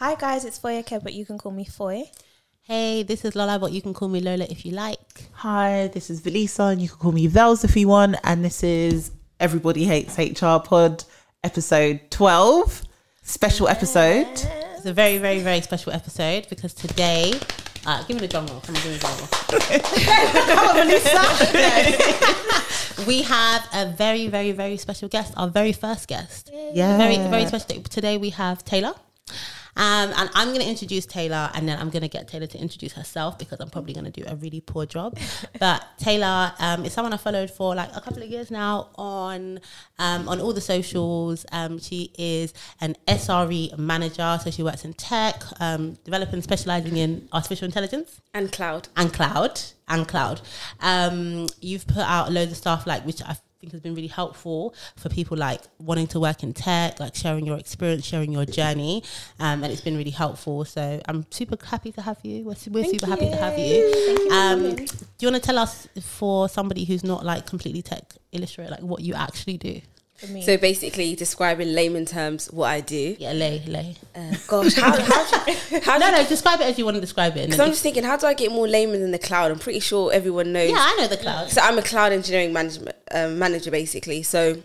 Hi guys, it's Foyeke, but you can call me Foye. Hey, this is Lola, but you can call me Lola if you like. Hi, this is Velisa, and you can call me Vels if you want. And this is Everybody Hates HR Pod, episode 12, special episode. It's a very, very, very special episode because today, uh, give me the drum roll. Come on, give me the drum roll. we have a very, very, very special guest, our very first guest. Yeah. Very, very special. Today we have Taylor. Um, and I'm going to introduce Taylor, and then I'm going to get Taylor to introduce herself because I'm probably going to do a really poor job. but Taylor um, is someone I followed for like a couple of years now on um, on all the socials. Um, she is an SRE manager, so she works in tech, um, developing, specializing in artificial intelligence and cloud. and cloud and cloud. Um, you've put out loads of stuff like which I think has been really helpful for people like wanting to work in tech, like sharing your experience, sharing your journey, um, and it's been really helpful. So I'm super happy to have you. We're, we're super happy to have you. Um, do you want to tell us for somebody who's not like completely tech illiterate, like what you actually do? So basically, describe in layman terms what I do. Yeah, lay, lay. Uh, gosh, how, how, do you- how do No, you- no, describe it as you want to describe it. Because I'm just thinking, how do I get more layman than the cloud? I'm pretty sure everyone knows. yeah, I know the cloud. So I'm a cloud engineering management um, manager, basically. So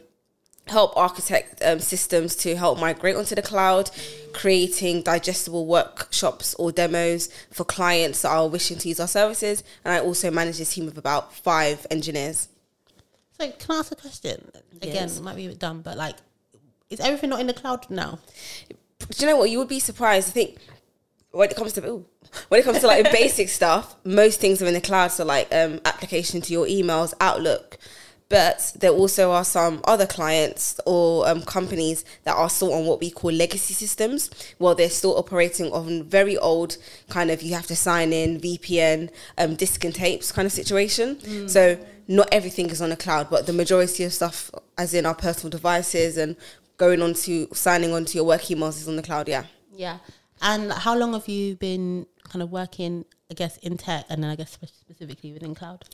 help architect um, systems to help migrate onto the cloud, creating digestible workshops or demos for clients that are wishing to use our services. And I also manage a team of about five engineers. So can I ask a question? Again, Yes. it might be a bit dumb, but like, is everything not in the cloud now? Do you know what? You would be surprised. I think when it comes to ooh, when it comes to like basic stuff, most things are in the cloud. So like um, application to your emails, Outlook. But there also are some other clients or um, companies that are still on what we call legacy systems. Well, they're still operating on very old kind of you have to sign in VPN, um, disk and tapes kind of situation. So not everything is on the cloud, but the majority of stuff, as in our personal devices and going on to signing on to your work emails, is on the cloud. Yeah. Yeah. And how long have you been kind of working, I guess, in tech and then I guess specifically within cloud?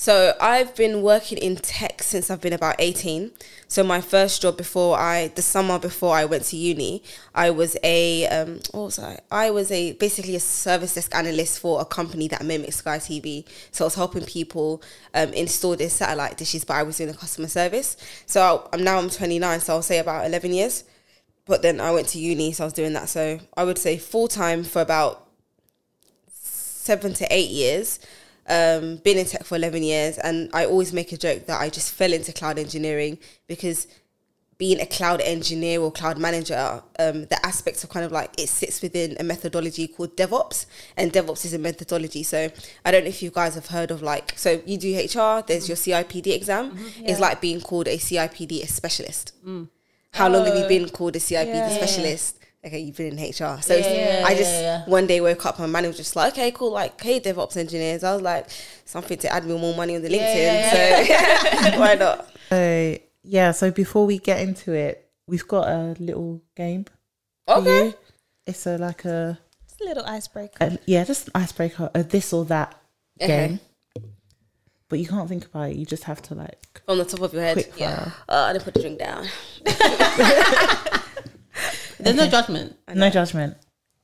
So I've been working in tech since I've been about 18. So my first job before I, the summer before I went to uni, I was a, um, what was I? I was a, basically a service desk analyst for a company that mimics Sky TV. So I was helping people um, install their satellite dishes, but I was doing the customer service. So I'm now I'm 29, so I'll say about 11 years. But then I went to uni, so I was doing that. So I would say full time for about seven to eight years. Um, been in tech for 11 years, and I always make a joke that I just fell into cloud engineering because being a cloud engineer or cloud manager, um, the aspects of kind of like it sits within a methodology called DevOps, and DevOps is a methodology. So I don't know if you guys have heard of like, so you do HR, there's your CIPD exam. It's like being called a CIPD specialist. How long have you been called a CIPD Yeah. specialist? Okay, you've been in HR. So Yeah, yeah, I just yeah. one day woke up, and my manager was just like, okay, cool, like, hey, DevOps engineers. I was like, something to add me more money on the LinkedIn. So why not? So, yeah, so before we get into it, we've got a little game. for Okay. you. It's a like a, It's a little icebreaker. a yeah, just an icebreaker, a this or that Okay. game. But you can't think about it. You just have to like On the top of your head. quick fire. Uh, I didn't put the drink down. There's no judgment. No judgment.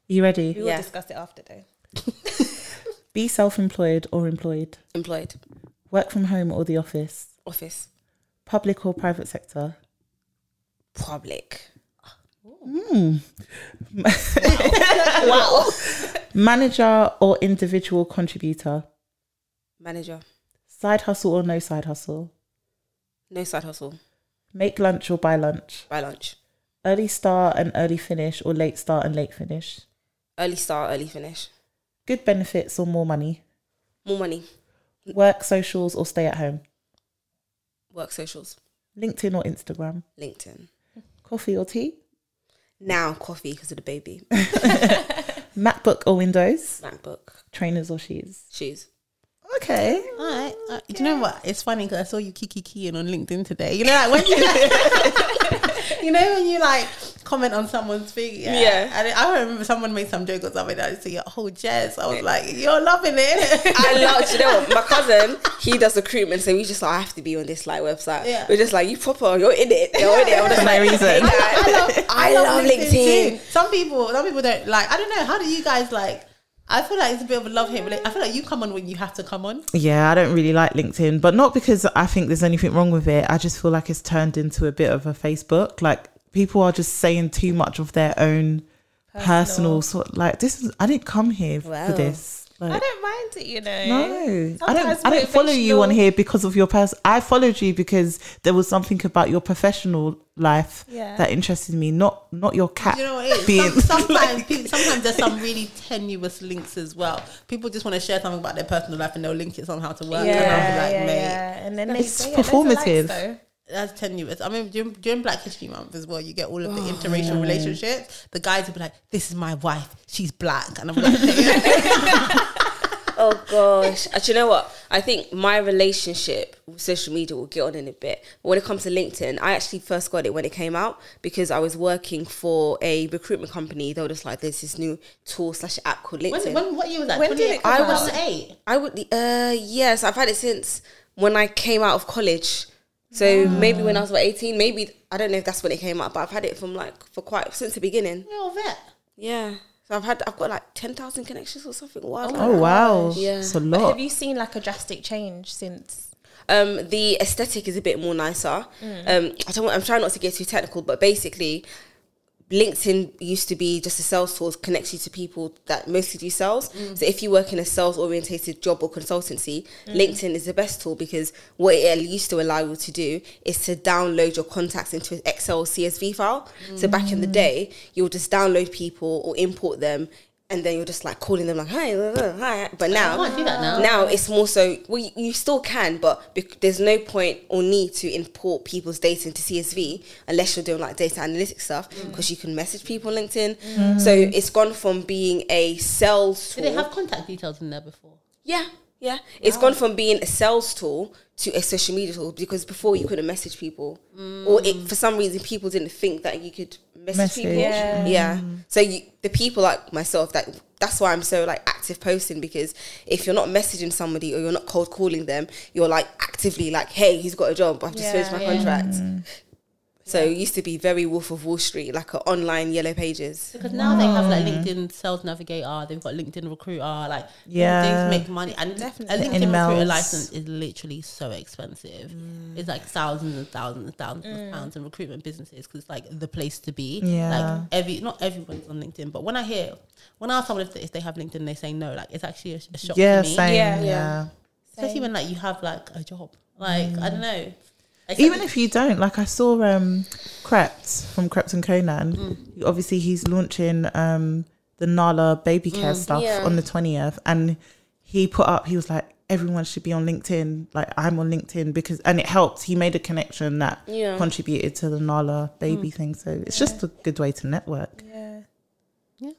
You ready? We will Yeah. discuss it after though. Be self-employed or employed. Employed. Work from home or the office. Office. Public or private sector. Public. Hmm. wow. Manager or individual contributor. Manager. Side hustle or no side hustle. No side hustle. Make lunch or buy lunch. Buy lunch. Early start and early finish or late start and late finish. Early start, early finish. Good benefits or more money. More money. Work socials or stay at home. Work socials. LinkedIn or Instagram. LinkedIn. Coffee or tea. Now coffee because of the baby. MacBook or Windows. MacBook. Trainers or shoes. Shoes. Okay. All right. Uh, do you know what? It's funny because I saw you kiki keying on LinkedIn today. You know, like when you you know when you like comment on someone's thing, yeah. Yeah. And I remember someone made some joke or something. And I see, oh, Jess. I was like, you're loving it. I love, you know what? My cousin, he does recruitment, so he's just like, I have to be on this like website. Yeah. We're just like, you proper, you're in it, you're in it. I'm just No like, reason. hey, I love, I love LinkedIn. too. Some people, some people don't like. I don't know. How do you guys like? I feel like it's a bit of a love hate. I feel like you come on when you have to come on. Yeah, I don't really like LinkedIn, but not because I think there's anything wrong with it. I just feel like it's turned into a bit of a Facebook. Like people are just saying too much of their own personal, sort. Like this is, I didn't come here Wow. for this. I don't mind it, you know. no, I don't. I don't follow you on here because of your person. I followed you because there was something about your professional life Yeah. that interested me. Not not your cat You know what it is? being. Some, sometimes, pe- sometimes there's some really tenuous links as well. People just want to share something about their personal life and they'll link it somehow to work. Yeah, and I'll be like, yeah, mate, yeah. And then It's they get loads of likes, that's tenuous. I mean, during, during Black History Month as well, you get all of the interracial relationships. The guys will be like, "This is my wife. She's black," and I'm like, Oh gosh. Uh, do you know what? I think my relationship with social media will get on in a bit. But when it comes to LinkedIn, I actually first got it when it came out because I was working for a recruitment company. They were just like, there's this new tool slash app called LinkedIn. when, when, "What year was that? When did it come I out? 2008. I would, uh, yes, I've had it since when I came out of college. So maybe when I was about 18, maybe, I don't know if that's when it came out, but I've had it from like, for quite, since the beginning. You're a vet. Yeah. So I've had, I've got like 10,000 connections or something. Wild oh that. wow, Yeah. it's a But lot. have you seen like a drastic change since? Um, the aesthetic is a bit more nicer. Um, I don't. I'm trying not to get too technical, but basically, LinkedIn used to be just a sales tool, connects you to people that mostly do sales. Mm. So if you work in a sales orientated job or consultancy, mm. LinkedIn is the best tool because what it used to allow you to do is to download your contacts into an Excel CSV file. So back in the mm. day, you'll just download people or import them. And then you're just like calling them like hi, hi. But now, do that now. now it's more so well you, you still can but bec- there's no point or need to import people's data into csv unless you're doing like data analytics stuff Mm. because you can message people on linkedin so it's gone from being a sales Did tool they have contact details in there before? yeah yeah it's gone from being a sales tool to a social media tool because before you couldn't message people or it, for some reason people didn't think that you could message, Message. people Yeah. yeah so you, the people like myself that that's why i'm so like active posting because if you're not messaging somebody or you're not cold calling them you're like actively like hey he's got a job i've just finished my Yeah, yeah. contract mm. So it used to be very wolf of wall street like an online yellow pages Because now they have like mm. LinkedIn Sales Navigator, they've got LinkedIn Recruiter, like Yeah. things make money, and Definitely. a LinkedIn Emails. Recruiter license is literally so expensive. Mm. It's like thousands and thousands and thousands of mm. pounds in recruitment businesses because it's like the place to be. Yeah. like every not everyone's on LinkedIn, but when I hear when I ask someone if they, if they have LinkedIn, they say no. Like it's actually a, a shock yeah, to me, same. Yeah. Yeah. Yeah. especially when like you have like a job. Like I don't know. Even if you don't, like I saw um Krept from Krept and Conan. Mm. Obviously, he's launching um the Nala baby care Mm. stuff Yeah. on the twentieth, and he put up. He was like, everyone should be on LinkedIn. Like I'm on LinkedIn because, and it helped. He made a connection that Yeah. contributed to the Nala baby thing. So it's just a good way to network. Yeah. Yeah.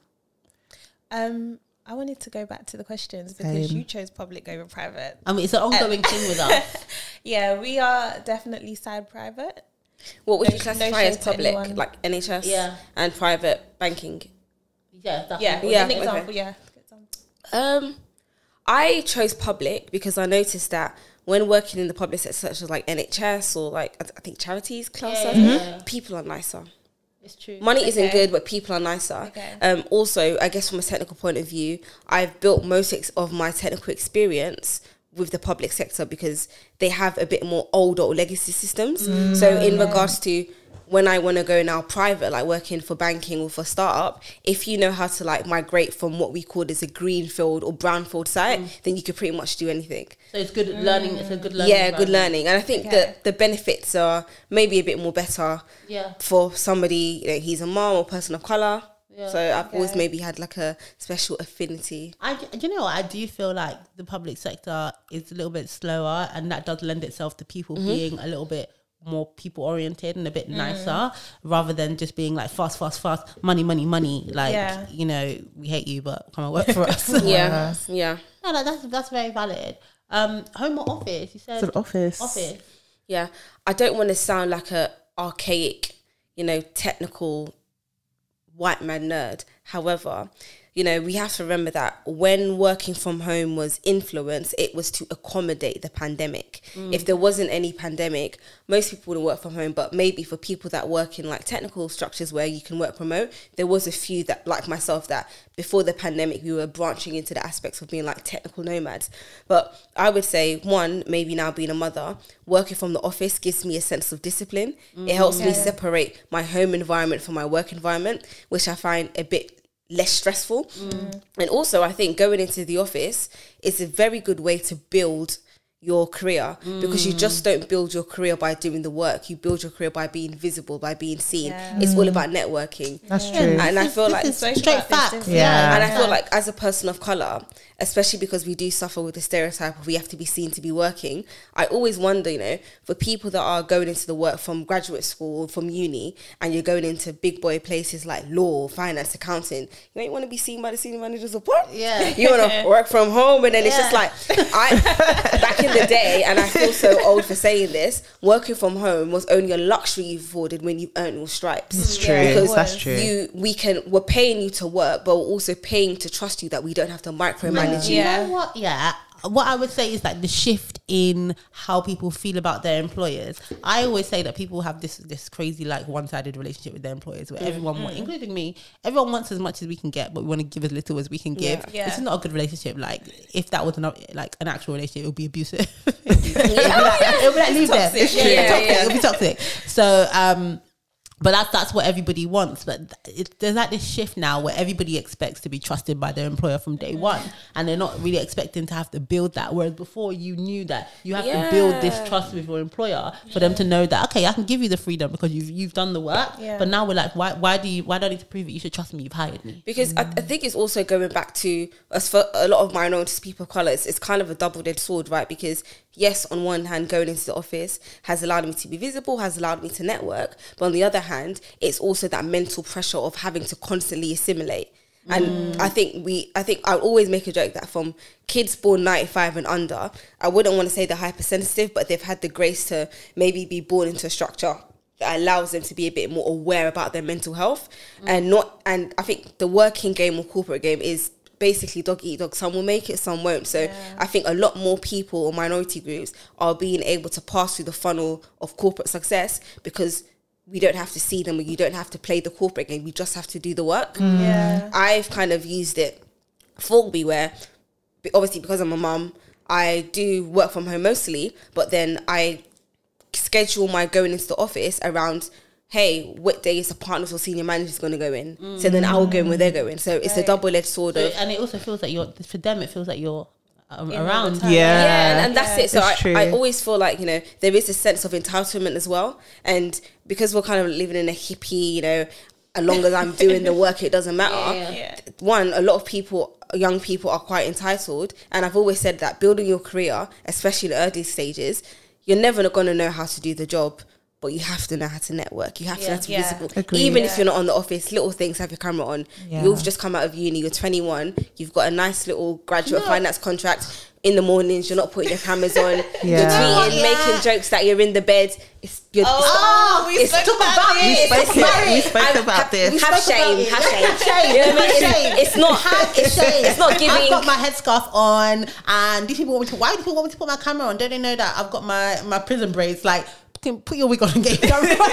Um, I wanted to go back to the questions because Same. you chose public over private. I mean, it's an ongoing thing with us. Yeah, we are definitely side private. what would No- you classify shade as public like nhs Yeah. and private banking Yeah, that's Yeah, Yeah, An okay. example, yeah. Um, I chose public because I noticed that when working in the public sector, such as like NHS or like I I think charities, class, Yeah, us, yeah. people are nicer. It's true. Money isn't good, but people are nicer. Okay. Um, also, I guess from a technical point of view, I've built most ex- of my technical experience with the public sector because they have a bit more older or legacy systems. so, in regards to when I want to go now private, like working for banking or for startup, if you know how to like migrate from what we call as a greenfield or brownfield site, then you could pretty much do anything. So it's good learning. It's a good learning. yeah, good learning, and I think Okay. that the benefits are maybe a bit more better Yeah. for somebody you know, he's a mom or person of color. Yeah. So I've always maybe had like a special affinity. I, you know? I do feel like the public sector is a little bit slower, and that does lend itself to people Mm-hmm. being a little bit more people oriented and a bit nicer rather than just being like fast, fast, fast, money, money, money. Like Yeah. you know, we hate you, but come and work for us. Yeah, yeah, no, no, that's that's very valid. Um, home or office? You said It's an office. office. yeah. I don't want to sound like a archaic, you know, technical white man nerd. However, you know, we have to remember that when working from home was influenced, it was to accommodate the pandemic. Mm. If there wasn't any pandemic, most people wouldn't work from home, but maybe for people that work in like technical structures where you can work remote, there was a few that, like myself, that before the pandemic, we were branching into the aspects of being like technical nomads. But I would say, one, maybe now being a mother, working from the office gives me a sense of discipline. It helps me mm. separate my home environment from my work environment, which I find a bit less stressful. Mm. And also, I think going into the office is a very good way to build your career because you just mm. don't build your career by doing the work. You build your career by being visible, by being seen. Yeah. It's all about networking. That's true. And I feel like this is straight facts. didn't? Yeah. and I feel like as a person of color, especially because we do suffer with the stereotype of we have to be seen to be working, I always wonder, you know, for people that are going into the work from graduate school from uni and you're going into big boy places like law, finance, accounting, you don't want to be seen by the senior managers of what? Yeah. You want to work from home and then it's just like I back in the day and I feel so old for saying this, working from home was only a luxury you afforded when you earned your stripes. It's true. Yeah, Because That's true. you we can we're paying you to work, but we're also paying to trust you that we don't have to micromanage you. You know what? Yeah. What I would say is like the shift in how people feel about their employers. I always say that people have this this crazy like one sided relationship with their employers, where everyone, wa- including me, everyone wants as much as we can get, but we want to give as little as we can give. Yeah. This is not a good relationship. Like if that was an, like an actual relationship, it would be abusive. Yeah. it would be like leave them. toxic. It's Yeah, yeah, yeah. It'll be toxic. So um but that's that's what everybody wants. But it, there's like this shift now where everybody expects to be trusted by their employer from day one, and they're not really expecting to have to build that. Whereas before, you knew that you have to build this trust with your employer for them to know that okay, I can give you the freedom because you've you've done the work. Yeah. But now we're like, why why do you why do I need to prove it? You should trust me. You've hired me. Because I, I think it's also going back to as for a lot of minorities, people of color, it's, it's kind of a double-edged sword, right? Because yes, on one hand, going into the office has allowed me to be visible, has allowed me to network, but on the other hand, it's also that mental pressure of having to constantly assimilate. And mm. I think we, I think I always make a joke that from kids born 95 and under, I wouldn't want to say they're hypersensitive, but they've had the grace to maybe be born into a structure that allows them to be a bit more aware about their mental health. Mm. And not and I think the working game or corporate game is basically dog eat dog. Some will make it some won't. So I think a lot more people or minority groups are being able to pass through the funnel of corporate success because we don't have to see them or you don't have to play the corporate game you just have to do the work mm. Yeah. I've kind of used it for me where obviously because I'm a mum, I do work from home mostly, but then I schedule my going into the office around hey, what day is the partners or senior managers going to go in? So then I'll go in where they're going. So it's a double edged sword So, of and it also feels like you're for them. It feels like you're um, In all the around. Yeah. yeah, and, and that's Yeah. it. So I, I always feel like, you know, there is a sense of entitlement as well. And because we're kind of living in a hippie, you know, as long as I'm doing the work, it doesn't matter. Yeah. Yeah. One, a lot of people, young people, are quite entitled. And I've always said that building your career, especially in the early stages, you're never going to know how to do the job. But you have to know how to network. You have to know how to be Yeah. visible. Agreed. Even Yeah. if you're not on the office, little things have your camera on. Yeah. You've just come out of uni, you're 21, you've got a nice little graduate No. finance contract. In the mornings, you're not putting your cameras on. You're Yeah. tweeting, oh, Yeah. making jokes that you're in the bed. It's, you're, Oh, oh we it's, spoke about We this. spoke, it, we spoke I'm- about this. have spoke shame, have shame. Have shame. You know what I mean? It's, shame. it's not, Have it's, shame. it's not giving. I've got my headscarf on, and these people want me to. Why do people want me to put my camera on? Don't they know that I've got my my prison braids? Like, can put your wig on and get your camera on.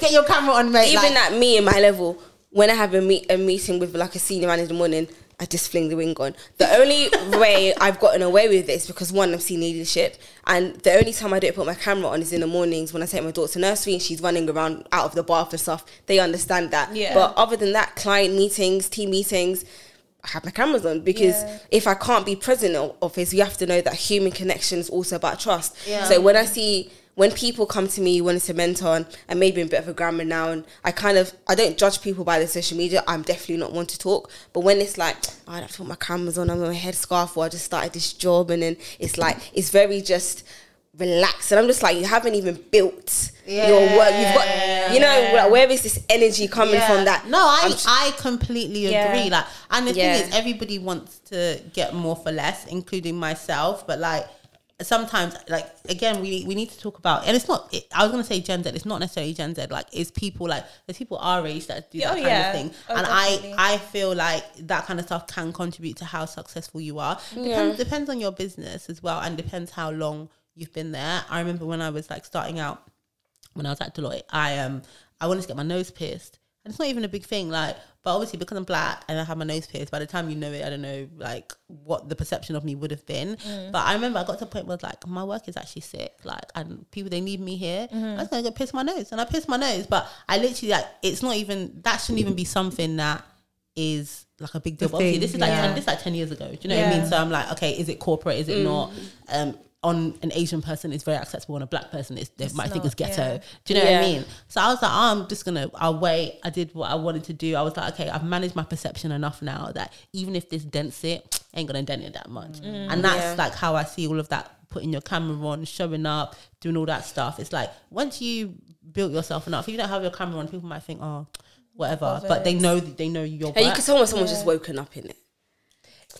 get your camera on, mate. even like, at me and my level, when I have a meet a meeting with like a senior manager in the morning, I just fling the wing on. The only way I've gotten away with this because one, I'm senior leadership, and the only time I don't put my camera on is in the mornings when I take my daughter to nursery and she's running around out of the bath and stuff. They understand that. Yeah. But other than that, client meetings, team meetings. I have my cameras on because Yeah. if I can't be present in office, you have to know that human connection is also about trust. Yeah. So when I see when people come to me wanting to mentor and, and maybe a bit of a grammar now and I kind of I don't judge people by the social media. I'm definitely not one to talk. But when it's like oh, I have to put my cameras on, I'm on my headscarf or I just started this job and then it's like it's very just relaxed and I'm just like you haven't even built your work. You've got you know like, where is this energy coming Yeah. from that No, I just- I completely Yeah. agree. Like, and the Yeah. thing is, everybody wants to get more for less, including myself. But like, sometimes like again we we need to talk about and it's not it, I was gonna say Gen Z it's not necessarily Gen Z like it's people like there's people our age that do Oh, that kind yeah. of thing Oh, and definitely. I I feel like that kind of stuff can contribute to how successful you are depends, depends on your business as well and depends how long you've been there I remember when I was like starting out when I was at Deloitte, I um I wanted to get my nose pierced. And it's not even a big thing, like but obviously because I'm black and I have my nose pierced, by the time you know it, I don't know like what the perception of me would have been. Mm. But I remember I got to a point where like my work is actually sick. Like and people they need me here. Mm-hmm. I was gonna go pierce my nose. And I pierced my nose. But I literally like it's not even that shouldn't even be something that is like a big deal. But obviously this is like yeah. 10, this is like ten years ago. Do you know what I mean? So I'm like, okay, is it corporate? Is it mm. not? Um on an Asian person is very acceptable on a black person it's, they might think it's ghetto yeah. do you know what I mean? So I was like, oh, I'm just gonna, I'll wait. I did what I wanted to do. I was like, okay, I've managed my perception enough now that even if this dents it, ain't gonna dent it that much. And that's Yeah. like how I see all of that. Putting your camera on, showing up, doing all that stuff. It's like once you built yourself enough, if you don't have your camera on, people might think, oh, whatever. But they know they know your And you work. can tell when someone's just woken up in it.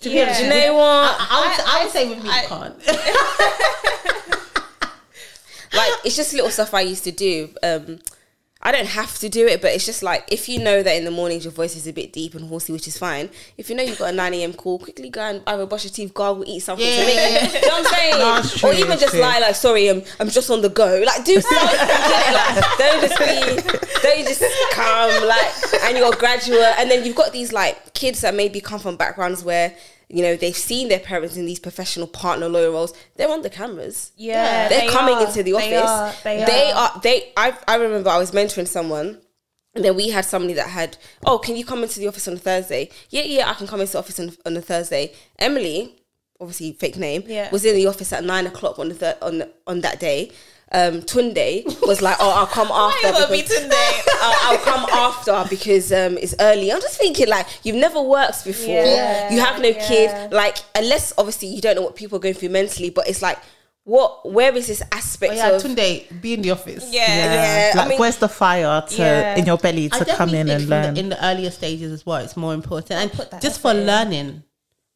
To be honest, Do you know what? I, I would, I, would say with me, you can't. like it's just little stuff I used to do. Um, I don't have to do it, but it's just like if you know that in the mornings your voice is a bit deep and horsey, which is fine. If you know you've got a nine a.m. call, quickly go and either brush your teeth, gargle, eat something Yeah, yeah. You know what I'm saying? No, true, or even just true. lie like, "Sorry, I'm I'm just on the go." Like do something. like, don't just be, don't just come like, and you're a graduate, and then you've got these like kids that maybe come from backgrounds where. You know, they've seen their parents in these professional partner lawyer roles. They're on the cameras Yeah, they're they coming are. into the They office. are. They they are. are. They. I. I remember I was mentoring someone. And then we had somebody that had, oh, can you come into the office on a Thursday? Yeah, yeah, I can come into the office on, on a Thursday. Emily, obviously fake name, Yeah. was in the office at nine o'clock on the thir- on on that day. Um, Tunde was like, oh, I'll come after. you gonna be because- Tunde? I'll, I'll come after because um, it's early. I'm just thinking like you've never worked before. Yeah, you have no yeah. kid. Like unless obviously you don't know what people are going through mentally, but it's like what? Where is this aspect But yeah, of? Tunde, be in the office. Yeah. Yeah, I like mean- where's the fire to Yeah. in your belly to come in think and from the- learn? in the earlier stages as well. It's more important, put and that just for in. learning.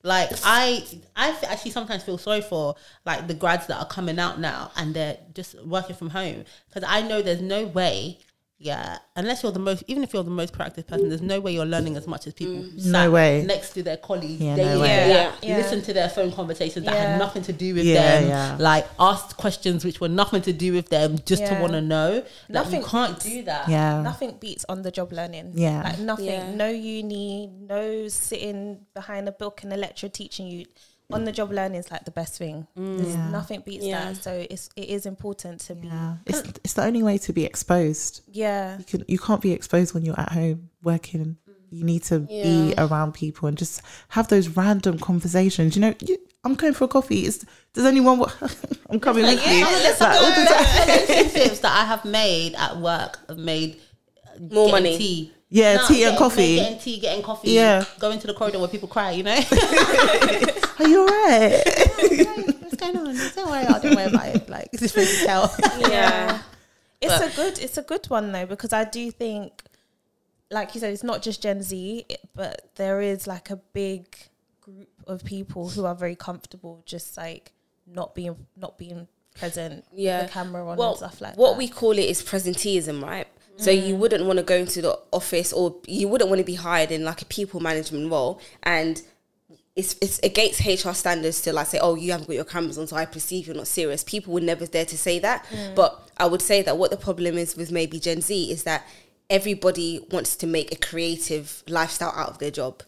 Like I, I actually sometimes feel sorry for like the grads that are coming out now and they're just working from home. Because I know there's no way, yeah, unless you're the most, even if you're the most proactive person, there's no way you're learning as much as people mm. who No way. next to their colleagues Yeah, day no in, way. Yeah. You Yeah. listen to their phone conversations that Yeah. had nothing to do with Yeah, them, yeah. like asked questions which were nothing to do with them, just to want to know. Like, Nothing you can't do that. yeah. Nothing beats on the job learning. Yeah. Like nothing. Yeah. No uni, no sitting behind a book and a lecturer teaching you. On the job learning is like the best thing. Mm. There's Yeah. Nothing beats Yeah. that. So it's it is important to be Yeah. It's it's the only way to be exposed. yeah. You can you can't be exposed when you're at home working. Mm. You need to be around people and just have those random conversations. You know, you, I'm going for a coffee. Is does anyone? wa- I'm coming with you. Some of the, Like, all the time. relationships that I have made at work have made More getting money. Tea. Yeah, No, tea getting- and coffee. Getting tea, getting coffee. Yeah. Going to the corridor where people cry, you know? Are you alright? What's going on? Don't worry, I don't worry about it. Like, it's just to tell. Yeah. It's But- a good it's a good one though because I do think like you said it's not just Gen Z but there is like a big group of people who are very comfortable just like not being not being present Yeah. the camera on well, and stuff like what that. we call it is presenteeism, right? So you wouldn't want to go into the office or you wouldn't want to be hired in like a people management role and it's it's against HR standards to like say, oh, you haven't got your cameras on, so I perceive you're not serious. People would never dare to say that. Mm. But I would say that what the problem is with maybe Gen Z is that everybody wants to make a creative lifestyle out of their job.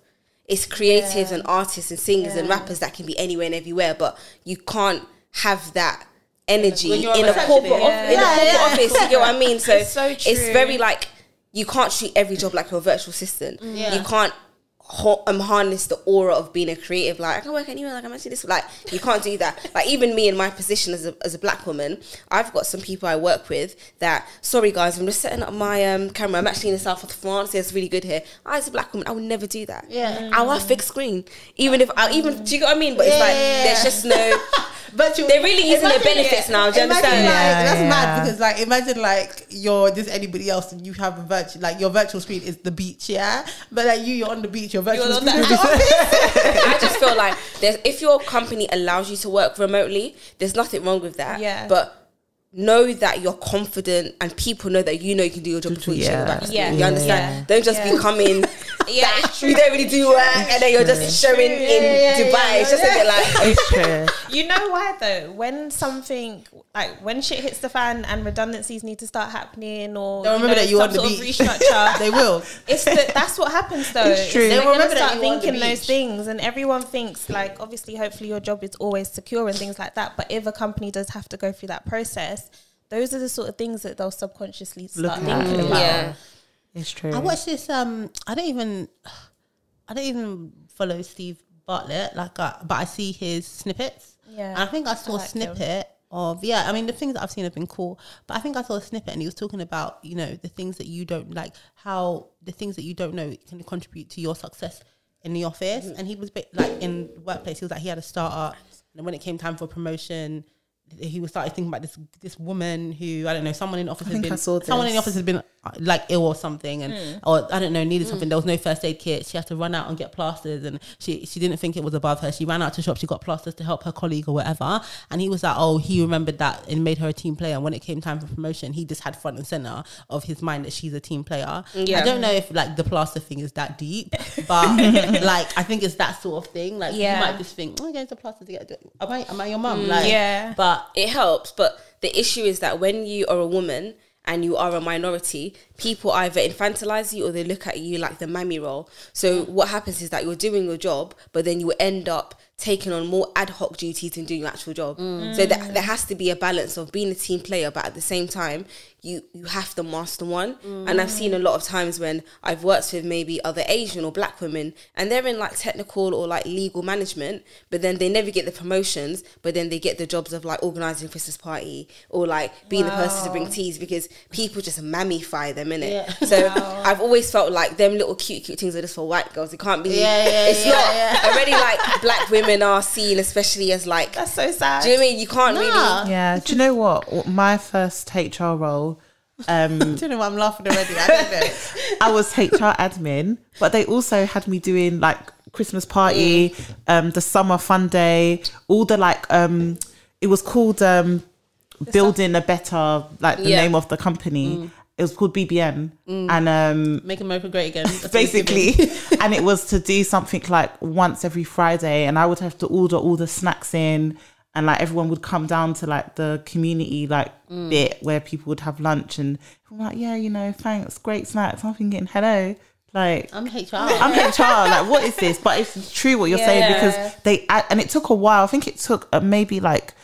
It's creatives and artists and singers and rappers that can be anywhere and everywhere, but you can't have that energy When you're a in a corporate off- in a corporate yeah. office. You get what I mean? So It's so it's very like you can't treat every job like you're a virtual assistant. Mm. Yeah. You can't ho- um, harness the aura of being a creative. Like I can work anywhere. Like I'm actually this. Like you can't do that. Like even me in my position as a as a black woman, I've got some people I work with that. Sorry guys, I'm just setting up my um, camera. I'm actually in the south of France. It's really good here. I as a black woman, I would never do that. Yeah. I will fix screen. Even if I even do you get what I mean? But it's like Yeah. there's just no. But you, They're really using their benefits now, do you imagine understand? Like, Yeah, that's yeah. mad because, like, imagine like you're just anybody else and you have a virtual, like your virtual screen is the beach, yeah. But like you, you're on the beach You're virtual You're that I just feel like there's, if your company allows you to work remotely, there's nothing wrong with that. Yeah. But know that you're confident and people know that you know you can do your job before you Yeah. yeah. back. Yeah. You understand? Yeah. Don't just Yeah. be coming. Yeah, that it's you don't really do work and then you're just showing true. in Yeah, Dubai. it's just a bit like It's true. You know why though? When something like when shit hits the fan and redundancies need to start happening, or They'll you remember know, that you the sort beach. restructure, they will. it's the, that's what happens though. It's true. They remember that start you were on the thinking those things, and everyone thinks like obviously, hopefully, your job is always secure and things like that. But if a company does have to go through that process, those are the sort of things that they'll subconsciously start Look at, thinking about. yeah. It's true. I watched this. Um, I don't even, I don't even follow Steve Bartlett. Like, uh, but I see his snippets. Yeah, and I think I saw I a like snippet of yeah. I mean, the things that I've seen have been cool, but I think I saw a snippet and he was talking about you know the things that you don't like, how the things that you don't know can contribute to your success in the office. And he was ba- like in workplace. He was like he had a startup, and when it came time for promotion. He was started thinking about this this woman who I don't know someone in the office I had been someone in the office had been like ill or something and Hmm. or I don't know needed something. There was no first aid kit. She had to run out and get plasters and she she didn't think it was above her. She ran out to shop. She got plasters to help her colleague or whatever. And he was like oh he remembered that and made her a team player. And when it came time for promotion he just had front and center of his mind that she's a team player. Yeah. I don't know if like the plaster thing is that deep but like I think it's that sort of thing. Like Yeah. you might just think oh yeah the plaster to get am I am I your mum? Like yeah. but it helps, but the issue is that when you are a woman and you are a minority, people either infantilize you or they look at you like the mammy role. So what happens is that you're doing your job, but then you end up taking on more ad hoc duties than doing your actual job. Mm. So that mm. there has to be a balance of being a team player, but at the same time, you you have to master one. Mm. And I've seen a lot of times when I've worked with maybe other Asian or black women, and they're in like technical or like legal management, but then they never get the promotions, but then they get the jobs of like organizing Christmas party or like being the person to bring teas because people just mammify them in it. Yeah. So I've always felt like them little cute cute things are just for white girls. It can't be. Yeah, yeah, it's yeah, not yeah. already like black women are seen, especially as like. That's so sad. Do you know what I mean? You can't Nah. really. Yeah. Do you know what? My first HR role, um, I don't know why I'm laughing already I I was HR admin, but they also had me doing like Christmas party, um, the summer fun day, all the like um it was called um building a better like the Yeah. name of the company. It was called BBN. And um make America great again. That's what it's basically. And it was to do something like once every friday. And i would have to order all the snacks in. And like everyone would come down to like the community like bit where people would have lunch. And I'm like yeah you know thanks. Great snacks. I'm thinking hello. Like I'm HR. I'm HR. Like, what is this? But it's true what you're saying because they and it took a while. I think it took uh, maybe like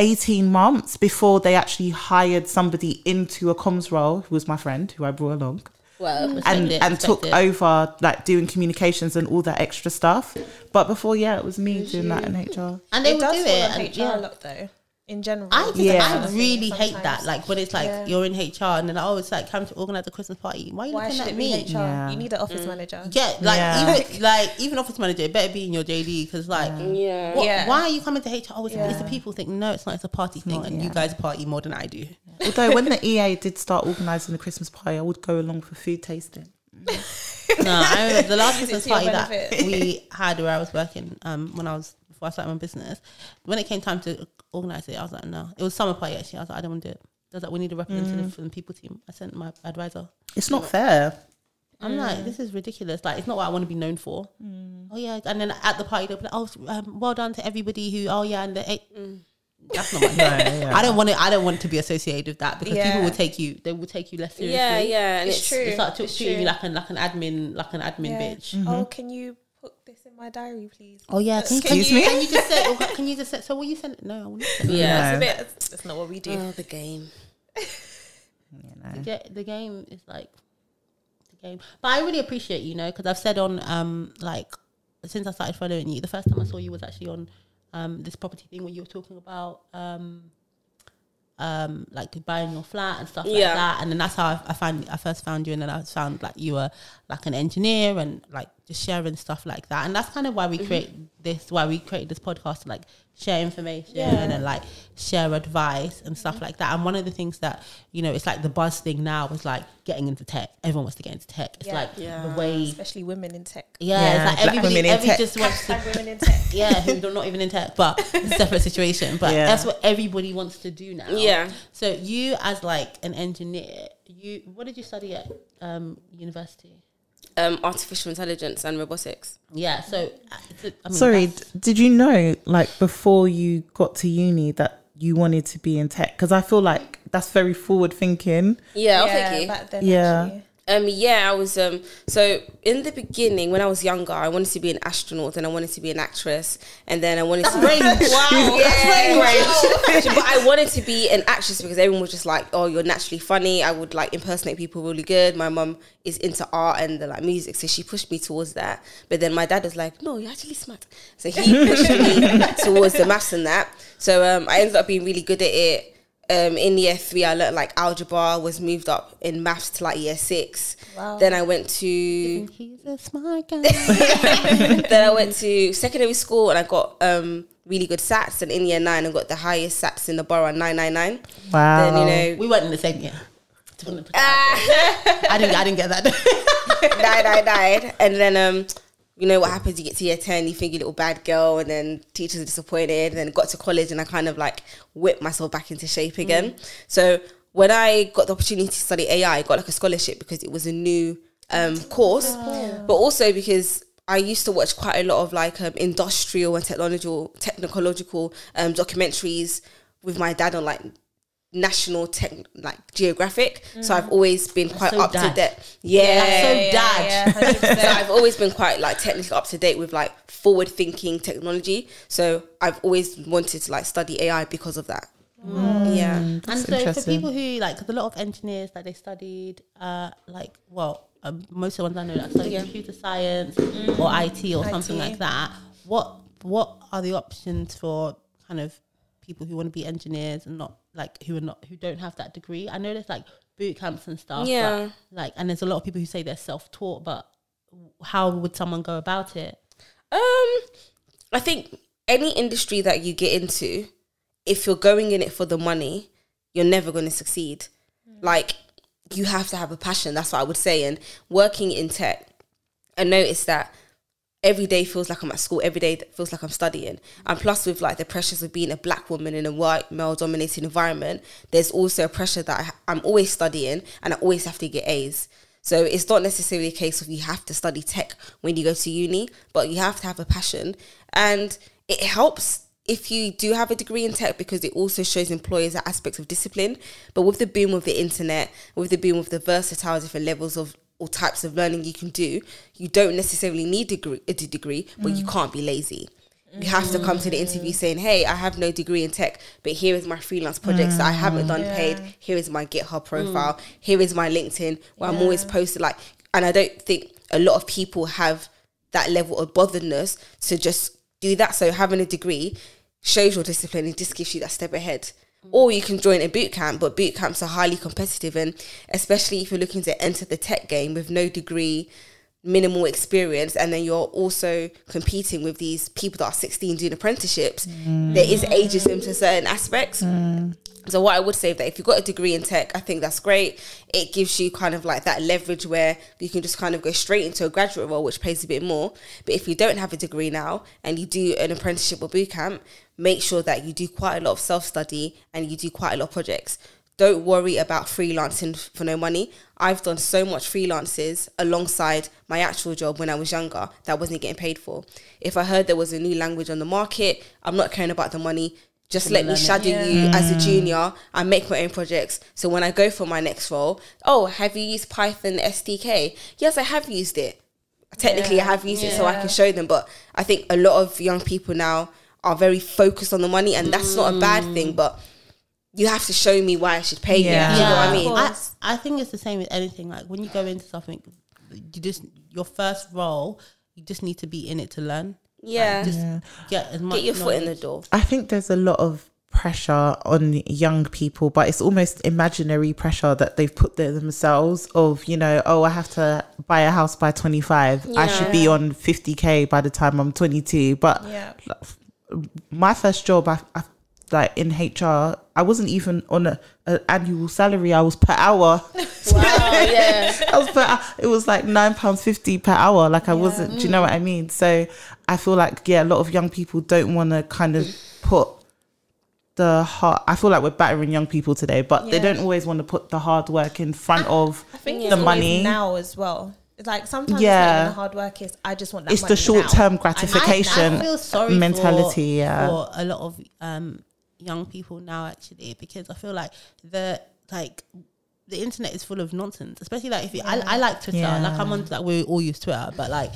18 months before they actually hired somebody into a comms role who was my friend who I brought along Well, and and took it. over like doing communications and all that extra stuff. But before, yeah, it was me doing that in HR. and they it would does do fall it. on And, HR yeah. a lot though. In general, I just, Yeah. I really hate that. Like when it's like Yeah. you're in HR and then oh, it's like time to organize a Christmas party. Why are you Why looking at me? HR? Yeah. You need an office manager. Yeah, like Yeah. even like even office manager, it better be in your JD because like, yeah. what, Yeah. why are you coming to HR? Oh, it's, a, it's a people thing. No, it's not. It's a party thing, not, and you guys party more than I do. Although when the EA did start organising the Christmas party, I would go along for food tasting. no, I remember the last Christmas party that we had where I was working um, when I was before I started my business. When it came time to organize it, I was like, no. It was summer party actually. I was like, I don't want to do it. I was like, we need a representative Mm. from the people team. I sent my advisor. It's not fair. I'm Mm. like, this is ridiculous. Like, it's not what I want to be known for. Oh yeah, and then at the party they'll be like, oh, um, well done to everybody who. Oh yeah, and the eight. That's not my yeah. I don't want to. I don't want to be associated with that because people will take you. They will take you less seriously. Yeah, yeah, and It's it's, true. It's like to treating you like an like an admin like an admin Yeah. bitch. Oh, can you put this in my diary, please? Oh yeah, can, you- Can can, you- you, can you just say? oh, Can you just say? So will you send? No, I will not send. it. Yeah. It's a bit. That's not what we do. Oh, the game. You know. The, ga- the game is like the game, but I really appreciate you know because I've said on um like since I started following you, the first time I saw you was actually on um this property thing where you were talking about um um like buying your flat and stuff like Yeah. that, and then that's how I, I found I first found you, and then I found like you were like an engineer and like just sharing stuff like that. And that's kind of why we create this, why we create this podcast to like share information Yeah. and like share advice and stuff like that. And one of the things that, you know, it's like the buzz thing now is like getting into tech. Everyone wants to get into tech. It's Yeah. like Yeah. the way, especially women in tech. yeah, Yeah, it's like black everybody, women in every tech. just wants to Hashtag women in tech. yeah, who are not even in tech, but it's a separate situation. But Yeah. that's what everybody wants to do now. Yeah. So you, as like an engineer, you what did you study at um, university? Um, artificial intelligence and robotics. Yeah. So uh, it's mean, Sorry, d- did you know, like, before you got to uni, that you wanted to be in tech? Because I feel like that's very forward thinking. Yeah, yeah, thank you. back then. Yeah. actually. Um, yeah, I was. Um, so in the beginning, when I was younger, I wanted to be an astronaut, and I wanted to be an actress, and then I wanted to. range. Wow, but I wanted to be an actress because everyone was just like, "Oh, you're naturally funny." I would like impersonate people really good. My mum is into art and the, like music, so she pushed me towards that. But then my dad was like, "No, you're actually smart," so he pushed me towards the maths and that. So um, I ended up being really good at it. Um, in year three, I learned like algebra. Was moved up in maths to like year six. Wow. Then I went to He's a smart guy. then I went to secondary school and I got um, really good sats. And in year nine, I got the highest sats in the borough, nine nine nine. Wow. Then you know, we weren't in the same year. Just wanna put that out there. I didn't. I didn't get that. nine nine nine. And then um, you know what happens? You get to year ten, you think you're a little bad girl, and then teachers are disappointed. And then got to college, and I kind of like whipped myself back into shape again. So when I got the opportunity to study AI, I got like a scholarship because it was a new um, course, but also because I used to watch quite a lot of like um, industrial and technological, technological um, documentaries with my dad on like national tech, like geographic. So I've always been quite so up dad. to date. Yeah, That's so dad. Yeah, so I've always been quite like technically up to date with like forward thinking technology. So I've always wanted to like study AI because of that. Yeah. and so for people who like, 'cause a lot of engineers that they studied, uh, like well, um, most of the ones I know that studied Yeah. computer science or IT or something like that. What what are the options for kind of people who want to be engineers and not like who are not who don't have that degree? I know there's like boot camps and stuff. but, Yeah. like, and there's a lot of people who say they're self taught, but how would someone go about it? Um, I think any industry that you get into, if you're going in it for the money, you're never going to succeed. Like you have to have a passion. That's what I would say. And working in tech, I noticed that every day feels like I'm at school. Every day feels like I'm studying. And plus, with like the pressures of being a black woman in a white male dominated environment, there's also a pressure that I, I'm always studying and I always have to get A's. So it's not necessarily a case of you have to study tech when you go to uni, but you have to have a passion. And it helps if you do have a degree in tech because it also shows employers that aspects of discipline. But with the boom of the internet, with the boom of the versatile different levels of or types of learning you can do, you don't necessarily need degree, a degree, but you mm. can't be lazy. You have to come to the interview mm. saying, "Hey, I have no degree in tech, but here is my freelance projects that I haven't mm. done paid. Here is my GitHub profile. Here is my LinkedIn where I'm always posted." Like, and I don't think a lot of people have that level of botheredness to just do that. So having a degree shows your discipline and just gives you that step ahead. Or you can join a boot camp, but boot camps are highly competitive, and especially if you're looking to enter the tech game with no degree, minimal experience, and then you're also competing with these people that are 16 doing apprenticeships, there is ageism to certain aspects. So what I would say that if you've got a degree in tech, I think that's great. It gives you kind of like that leverage where you can just kind of go straight into a graduate role, which pays a bit more. But if you don't have a degree now and you do an apprenticeship or boot camp, make sure that you do quite a lot of self study and you do quite a lot of projects. Don't worry about freelancing for no money. I've done so much freelances alongside my actual job when I was younger that I wasn't getting paid for. If I heard there was a new language on the market, I'm not caring about the money. Just let me learn it. shadow you as a mm. junior and make my own projects. So when I go for my next role, oh, have you used Python SDK? Yes, I have used it. Technically, I have used it so I can show them. But I think a lot of young people now are very focused on the money, and that's not a bad thing. Mm. But you have to show me why I should pay Yeah. you. Do you know what I mean? I, I think it's the same with anything. Like when you go into something, you just your first role, you just need to be in it to learn. Yeah. Just get as much. Get your foot in the door. I think there's a lot of pressure on young people, but it's almost imaginary pressure that they've put there themselves of, you know, oh, I have to buy a house by 25. I should be on 50K by the time I'm 22. But Yeah. my first job, I, I like in HR, I wasn't even on a, an annual salary. I was per hour. Wow, yeah. I was per, it was like nine pounds fifty per hour. Like I wasn't. Do you know what I mean? So I feel like yeah, a lot of young people don't want to kind of put the hard. I feel like we're battering young people today, but they don't always want to put the hard work in front of I think Yeah. it's the money. now as well. It's like sometimes Yeah. yeah. the hard work is I just want that It's the short now. term And I- gratification I, feel sorry mentality. for, yeah, for a lot of um, young people now actually because I feel like the like the internet is full of nonsense. Especially like if you, I, I like Twitter, Yeah. like I'm on like we all use Twitter, but like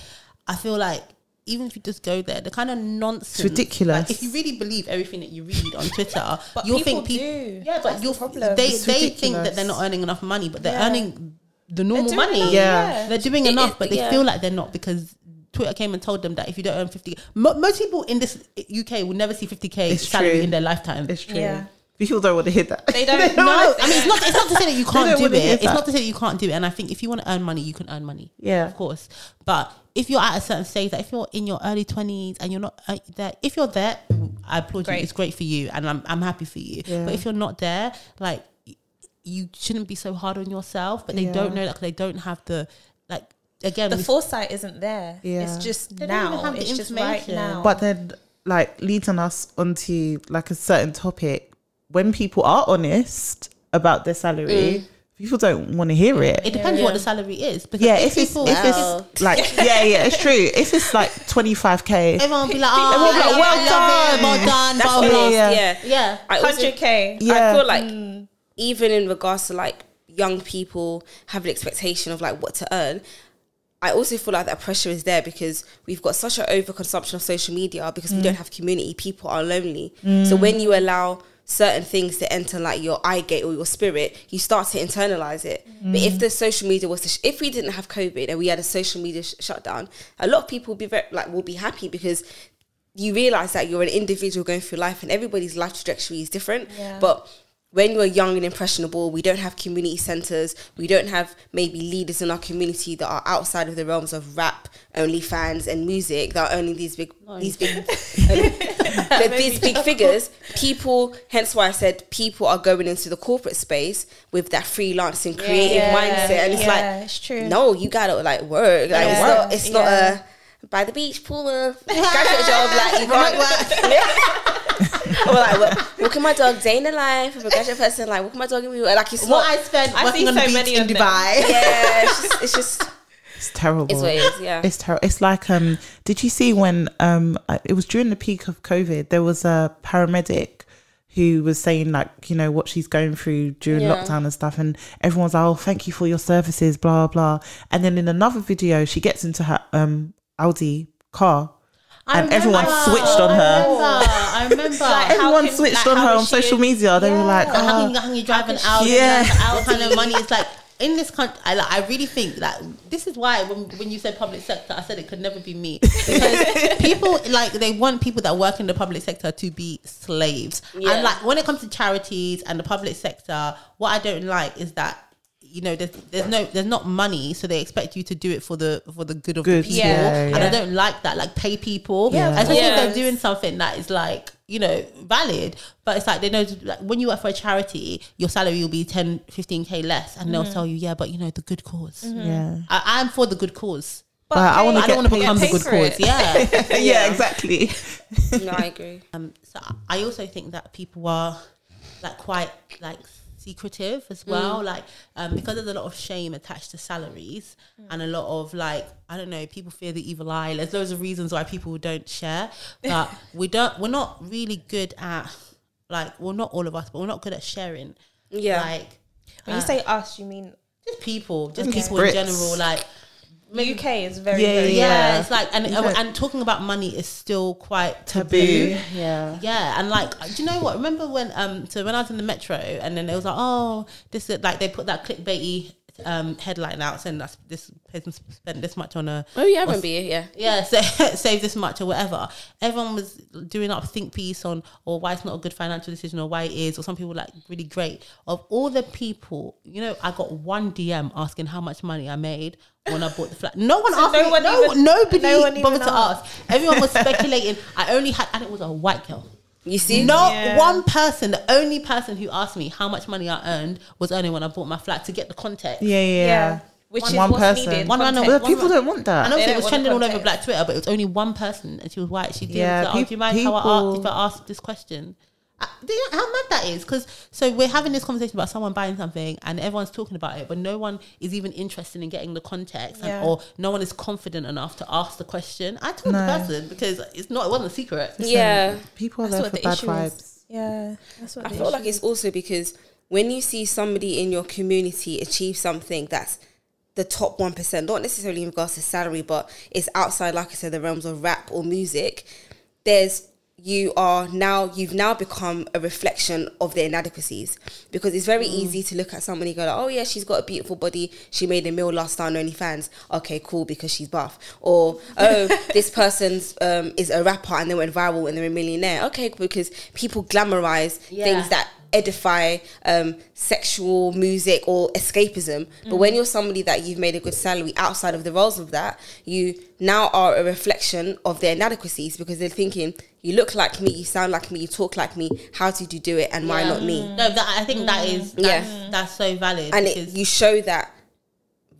I feel like even if you just go there, the kind of nonsense, ridiculous. Like, if you really believe everything that you read on Twitter, But you'll people think people, do. yeah, but the you'll problem. they It's they think that they're not earning enough money, but they're Yeah. earning the normal money. enough, Yeah. they're doing It- enough, it- but they yeah. feel like they're not because Twitter came and told them that if you don't earn 50, mo- most people in this UK will never see 50k It's salary true. in their lifetime. it's true. Yeah. People don't want to hear that. They don't no, know. I mean it's not. It's not to say that you can't do it. It's that. not to say that you can't do it. And I think if you want to earn money, you can earn money. Yeah. of course. But if you're at a certain stage, like if you're in your early twenties and you're not uh, there, if you're there, I applaud Great. you. It's great for you, and I'm I'm happy for you. Yeah. But if you're not there, like you shouldn't be so hard on yourself. But they Yeah. don't know that 'cause they don't have the like again. the foresight isn't there. Yeah. It's just They don't even now. have the It's just right now. But then, like, leading us onto like a certain topic, when people are honest about their salary, mm. people don't want to hear it. it depends Yeah. what the salary is. Because yeah, if if it's people, if it's like yeah, yeah, it's true. If it's like twenty five k, everyone will be like, oh, Everyone be like, I well done. well done, That's blah what blah. Yeah. Yeah. Yeah. I hundred k. Yeah. I feel like mm. even in regards to like young people have an expectation of like what to earn. I also feel like that pressure is there because we've got such an overconsumption of social media because we don't mm. have community. People are lonely. So mm. when you allow certain things to enter like your eye gate or your spirit, you start to internalize it. But if mm. the social media was to, sh- if we didn't have COVID and we had a social media sh- shutdown, a lot of people would be very like will be happy because you realize that you're an individual going through life and everybody's life trajectory is different. Yeah. But when you're young and impressionable, we don't have community centers. We don't have maybe leaders in our community that are outside of the realms of rap, OnlyFans, and music that are only these big, these big, that these big figures. People, hence why I said people are going into the corporate space with that freelancing, creative Yeah. mindset, and it's Yeah, like, it's true. no, you gotta like work. Like it's Yeah. not, it's not a by the beach pool, graduate job. Like you can't work. Or like walk, walking my dog day in the life of a graduate person. Like walking my dog in the like it's What not. I spent I've working seen on the so beach many in. Dubai. yeah, it's just, it's just it's terrible. it's what it is. Yeah. It's terrible. It's like um. Did you see when um? uh, It was during the peak of COVID. There was a paramedic who was saying like you know what she's going through during Yeah. lockdown and stuff, and everyone's like, oh, thank you for your services, blah blah. And then in another video, she gets into her um Audi car. I And everyone switched on her. I remember. I remember. Like, Everyone can- switched like, on her on social media. They were like, Like, how oh, can you, how can you drive an Audi? Yeah. Yeah. What kind of money? It's like in this country. I like. I really think that this is why when when you said public sector, I said it could never be me because people like they want people that work in the public sector to be slaves. Yeah. And like when it comes to charities and the public sector, what I don't like is that. You know, there's there's no there's not money, so they expect you to do it for the for the good of Good, the people, yeah, and I don't like that. Like pay people, Yeah. especially if Yes. they're doing something that is like you know valid but it's like they know like when you work for a charity your salary will be 10 15k less and Mm-hmm. they'll tell you yeah but you know the good because yeah, I, i'm for the good cause But I wanna i don't want to become the good cause it. yeah yeah, exactly. no, I agree. um so i also think that people are like quite like secretive as well Mm. like um because there's a lot of shame attached to salaries and a lot of like i don't know people fear the evil eye there's loads of reasons why people don't share but we don't we're not really good at like well not all of us but we're not good at sharing Yeah. like When you uh, say us, you mean just people just Okay. people Brits. in general like UK is very Yeah, very yeah, Yeah. it's like and, Okay. and talking about money is still quite Taboo. taboo Yeah. Yeah, and like, do you know what? Remember when um, so when I was in the metro, and then it was like, oh, this is like they put that clickbaity um, headline out saying that this person spent this much on a Oh yeah, I remember you. Yeah. yeah, so, save this much or whatever. Everyone was doing up think piece on or why it's not a good financial decision or why it is, or some people like really great. Of all the people, you know, I got one DM asking how much money I made when I bought the flat. No one So asked no me. one no, even- nobody no one bothered to ask. Everyone was speculating. I only had, and it was a white girl. You see? Not Yeah. one person, the only person who asked me how much money I earned was earning when I bought my flat to get the context. Yeah, yeah. Yeah. Which One- is one what's person. needed. One man- context. But people don't want that. I know it was trending all over. Black Twitter, but it was only one person, and she was white. She did. Yeah, Yeah, like, oh, do you mind how I asked if I asked this question? Do you know how mad that is? Because so we're having this conversation about someone buying something, and everyone's talking about it, but no one is even interested in getting the context, and, or no one is confident enough to ask the question. I told the person because it's not. It wasn't a secret. Yeah. People are That's there what for the bad issue vibes. is. Yeah, that's what I the feel like it's also because when you see somebody in your community achieve something that's the top 1%, not necessarily in regards to salary, but it's outside, like I said, the realms of rap or music, there's you are now you've now become a reflection of their inadequacies. Because it's very easy to look at somebody and go like, oh yeah she's got a beautiful body. She made a meal last night on OnlyFans okay cool because she's buff. Or oh this person's um, is a rapper and they went viral and they're a millionaire. Okay because people glamorize Yeah. things that edify um, sexual music or escapism. But when you're somebody that you've made a good salary outside of the roles of that, you now are a reflection of their inadequacies because they're thinking, you look like me, you sound like me, you talk like me. How did you do it, and why Yeah. not me? No, that I think that is mm. that's, Yeah. that's so valid. And it, you show that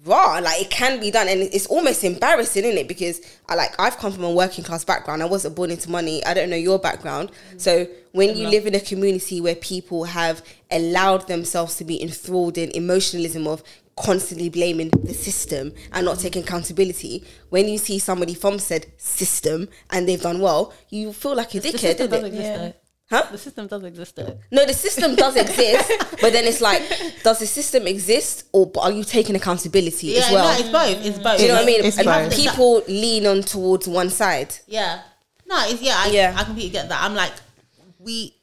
raw like it can be done and it's almost embarrassing isn't it because i like i've come from a working class background i wasn't born into money i don't know your background mm. so when you live in a community where people have allowed themselves to be enthralled in emotionalism of constantly blaming the system and not taking accountability when you see somebody from said system and they've done well you feel like a the dickhead system does didn't it exist. Yeah. Huh The system does exist. Though. no, the system does exist, but then it's like, does the system exist, or are you taking accountability Yeah, as well? no, it's both. It's mm. both. Do you know what I mean? It's And both. people lean on towards one side. Yeah. No, it's yeah, I, Yeah. I completely get that. I'm like, we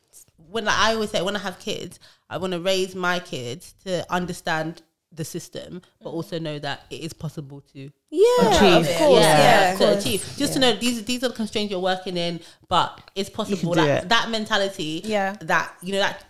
when like, I always say when I have kids, I want to raise my kids to understand the system, but also know that it is possible to Yeah, Achieve. of course. yeah, Yeah, to achieve. Just to know these these are the constraints you're working in, but it's possible. That it. that mentality, Yeah. that you know that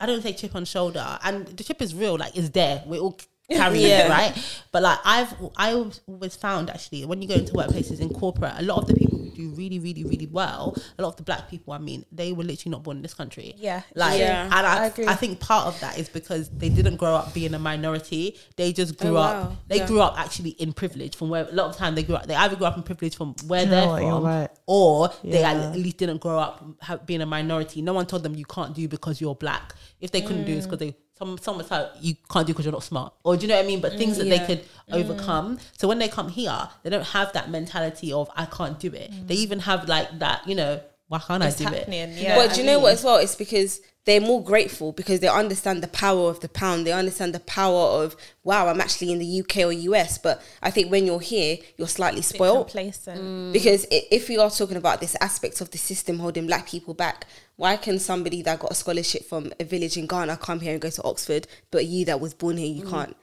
I don't say chip on shoulder, and the chip is real. Like it's there. We're all carrying Yeah. it, right? But like I've I always found actually when you go into workplaces in corporate, a lot of the people do really really really well, a lot of the black people, I mean, they were literally not born in this country. Yeah. like Yeah. and I, I agree. I think part of that is because they didn't grow up being a minority. They just oh, grew Oh, up. wow. They Yeah. grew up actually in privilege from where a lot of time they grew up. They either grew up in privilege from where Do you know they're what? You're from, right. or they at least didn't grow up being a minority. No one told them you can't do because you're black. If they couldn't do it, it's mm. because they some someone said you can't do because you're not smart, or do you know what I mean? But mm, things that Yeah. they could mm. overcome. So when they come here, they don't have that mentality of I can't do it. They mm. even have like that, you know, why can't It's I do happening, it? yeah. But do you know what as well? It's because they're more grateful because they understand the power of the pound. They understand the power of wow, I'm actually in the UK or US. But I think when you're here, you're slightly spoiled. complacent. Mm. Because if we are talking about this aspect of the system holding black people back, why can somebody that got a scholarship from a village in Ghana come here and go to Oxford, but you that was born here, you mm. can't?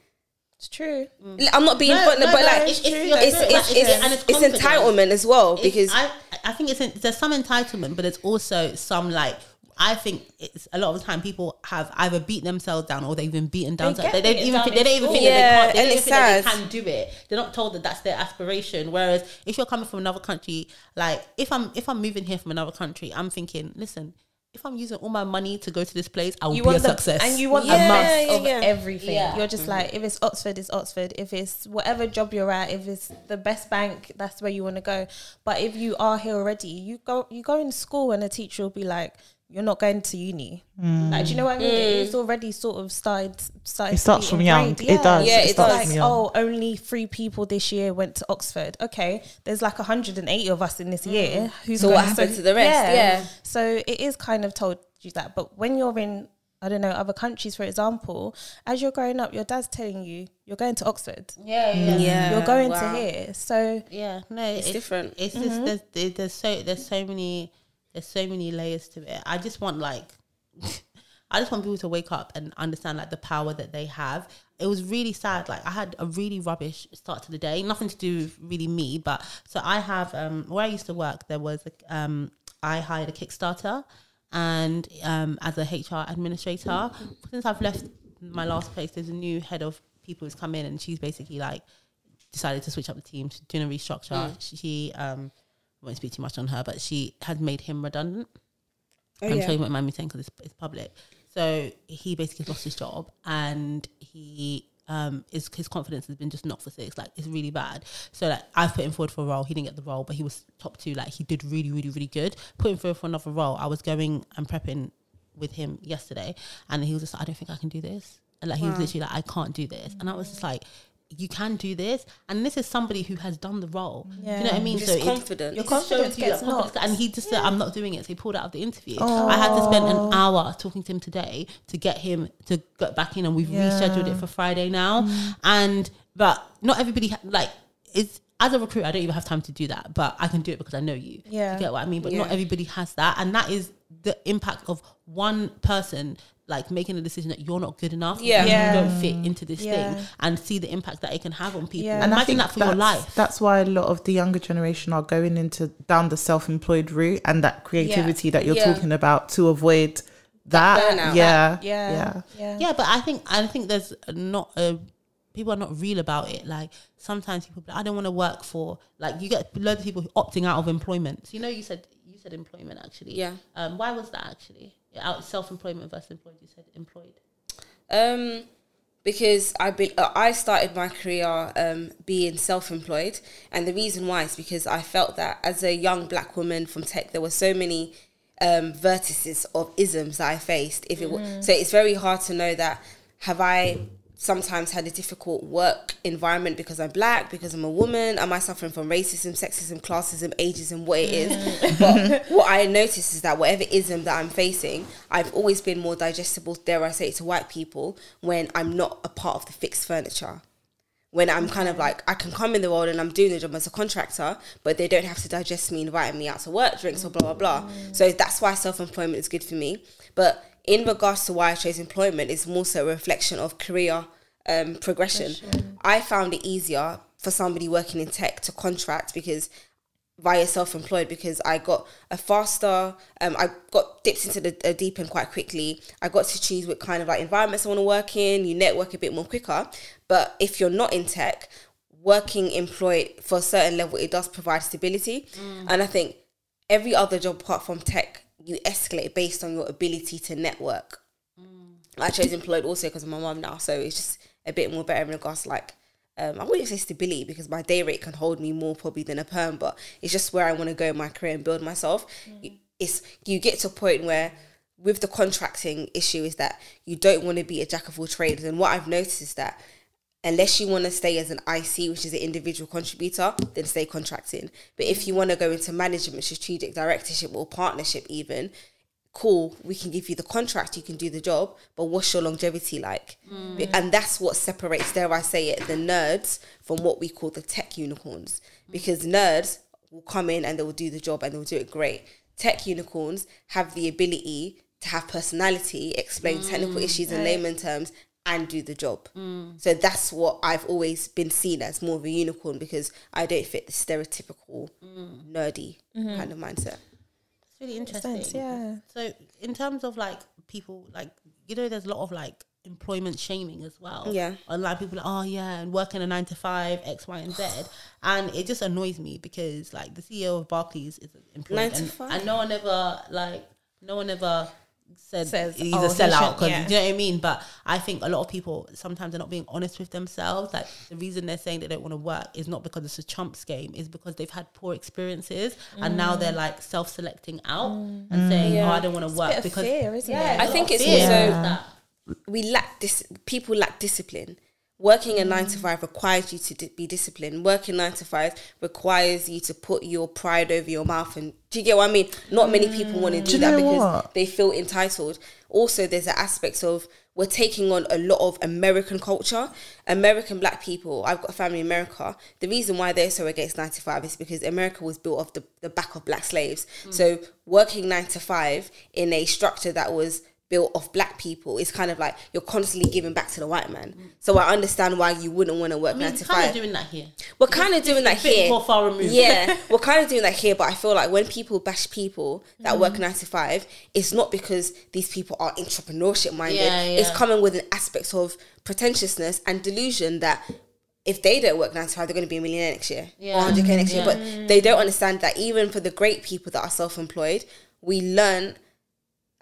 It's true. I'm not being No, funny, no, but no, like it's- it's, it's it's, it's, it's- it's, and it's it's confidence. entitlement as well because I, I think it's there's some entitlement, but it's also some like I think it's a lot of the time people have either beat themselves down or they've been beaten down. They so they don't beaten even down think, they don't even think Yeah, that they can't. They don't even think that they can do it. They're not told that that's their aspiration. Whereas if you're coming from another country, like if I'm if I'm moving here from another country, I'm thinking, listen. If I'm using all my money to go to this place, I will You be a want the, success. and you want Yeah, a mix yeah, of yeah. everything. Yeah. You're just like, if it's Oxford, it's Oxford. If it's whatever job you're at, if it's the best bank, that's where you want to go. But if you are here already, you go you go in school and a teacher will be like, you're not going to uni. Like, do you know what I mean? Mm. It's already sort of started. started It starts from young. ingrained. It does. Yeah, it it starts does. from like, young. oh, only three people this year went to Oxford. Okay, there's like 180 of us in this year. Mm. Who's So what going- happened to the rest? Yeah. So it is kind of told you that. But when you're in, I don't know, other countries, for example, as you're growing up, your dad's telling you you're going to Oxford. yeah, yeah, mm. yeah, you're going wow. to here. So Yeah, no, It's different. It's just there's, there's there's so there's so many there's so many layers to it. I just want like I just want people to wake up and understand like the power that they have. It was really sad. Like I had a really rubbish start to the day. Nothing to do with really me, but so I have um where I used to work. There was a, um I hired a Kickstarter, and um as a HR administrator, since I've left my last place, there's a new head of people who's come in, and she's basically like decided to switch up the team, she's doing a restructure. She um I won't speak too much on her, but she had made him redundant. Oh, I'm yeah. sure you won't mind me saying because it's, it's public. So he basically lost his job and he um is his confidence has been just knocked for six. Like it's really bad. So like I've put him forward for a role. He didn't get the role, but he was top two. Like he did really, really, really good. Put him forward for another role. I was going and prepping with him yesterday and he was just like, I don't think I can do this. And like he was literally like, I can't do this. And I was just like, you can do this, and this is somebody who has done the role. Do you know what I mean? Just it- confident. Your Your confidence, confidence gets knocked. and he just said, "I'm not doing it." So he pulled out of the interview. I had to spend an oh. hour talking to him today to get him to get back in, and we've Yeah. rescheduled it for Friday now. Mm. And but not everybody ha- like is as a recruiter. I don't even have time to do that, but I can do it because I know you. Yeah. you get what I mean. But not everybody has that, and that is the impact of one person. Like making a decision that you're not good enough, Yeah. and Yeah. you don't fit into this Yeah. thing, and see the impact that it can have on people. Yeah. And I Imagine think that for your that's- life. That's why a lot of the younger generation are going into down the self-employed route and that creativity that you're Yeah. talking about to avoid that. burnout. yeah, Yeah. yeah. Yeah. yeah but i think i think there's not a people are not real about it like sometimes people like, i don't want to work for like you get loads of people opting out of employment so you know you said you said employment actually Yeah. um why was that actually Yeah, out self-employment versus employed you said employed. Um, because I be, uh, I started my career um, being self-employed, and the reason why is because I felt that as a young black woman from tech, there were so many um, vertices of isms that I faced. If it wa- so, it's very hard to know that have I sometimes had a difficult work environment because I'm black, because I'm a woman. Am I suffering from racism, sexism, classism, ageism, what it is? but what I notice is that whatever ism that I'm facing, I've always been more digestible, dare I say it, to white people when I'm not a part of the fixed furniture. When I'm kind of like, I can come in the world and I'm doing the job as a contractor, but they don't have to digest me, inviting me out to work, drinks, or blah, blah, blah. Mm. So that's why self employment is good for me. But in regards to why I chose employment, it's more so a reflection of career um, progression. I found it easier for somebody working in tech to contract because via self-employed because I got a faster um I got dipped into the uh, deep end quite quickly. I got to choose what kind of like environments I want to work in. You network a bit more quicker. But if you're not in tech working employed for a certain level it does provide stability. And I think every other job apart from tech you escalate based on your ability to network I chose employed also because of my mum now, so it's just a bit more better in regards to like um, I wouldn't say stability because my day rate can hold me more probably than a perm, but it's just where I want to go in my career and build myself. It's you get to a point where with the contracting issue is that you don't want to be a jack of all trades, and what I've noticed is that unless you want to stay as an IC, which is an individual contributor, then stay contracting. But if you want to go into management, strategic directorship, or partnership, even cool, we can give you the contract, you can do the job, but what's your longevity like? Mm. And that's what separates, dare I say it, the nerds from what we call the tech unicorns. Because nerds will come in and they will do the job and they'll do it great. Tech unicorns have the ability to have personality, explain technical mm, issues in layman terms, and do the job. Mm. So that's what I've always been seen as more of a unicorn because I don't fit the stereotypical mm. nerdy mm-hmm. kind of mindset. It's really interesting. sense, yeah. So in terms of like people like you know there's a lot of like employment shaming as well. Yeah. Online people are like, oh yeah, and working a nine to five, X, Y, and Z. and it just annoys me because like the CEO of Barclays is employed Nine to and, five? and no one ever like no one ever said Says, he's oh, a sellout because yeah. you know what I mean? But I think a lot of people sometimes they're not being honest with themselves. Like the reason they're saying they don't want to work is not because it's a chumps game, is because they've had poor experiences and now they're like self selecting out and mm. saying, Yeah. Oh, I don't want to work because fear, isn't Yeah, it? I think it's fear also- we lack this people lack discipline working a nine to five requires you to di- be disciplined. Working nine to five requires you to put your pride over your mouth and do you get what i mean? Not many people want to mm. do, you that because what? they feel entitled. Also there's an aspect of we're taking on a lot of american culture. American black people i've got a family in america. The reason why they're so against nine to five is because america was built off the, the back of black slaves. Mm. So working nine to five in a structure that was built of black people, it's kind of like you're constantly giving back to the white man. So I understand why you wouldn't want to work I mean, nine to kind of five. doing that here. We're kind of doing that here. more far removed. Yeah, we're kind of doing that here, but I feel like when people bash people that work mm. nine to five, it's not because these people are entrepreneurship minded. Yeah, It's coming with an aspect of pretentiousness and delusion that if they don't work nine to five, they're going to be a millionaire next year Yeah. or 100k next Yeah. year. But they don't understand that even for the great people that are self employed, we learn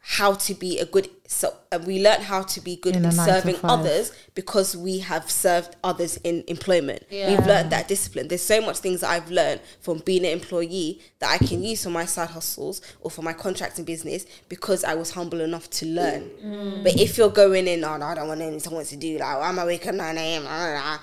how to be a good so uh, we learn how to be good In a in serving others because we have served others in employment. Yeah. we've learned that discipline. There's so much things that i've learned from being an employee that i can use for my side hustles or for my contracting business because i was humble enough to learn. Mm. but if you're going in oh no i don't want anyone to do like i'm awake at 9 a.m I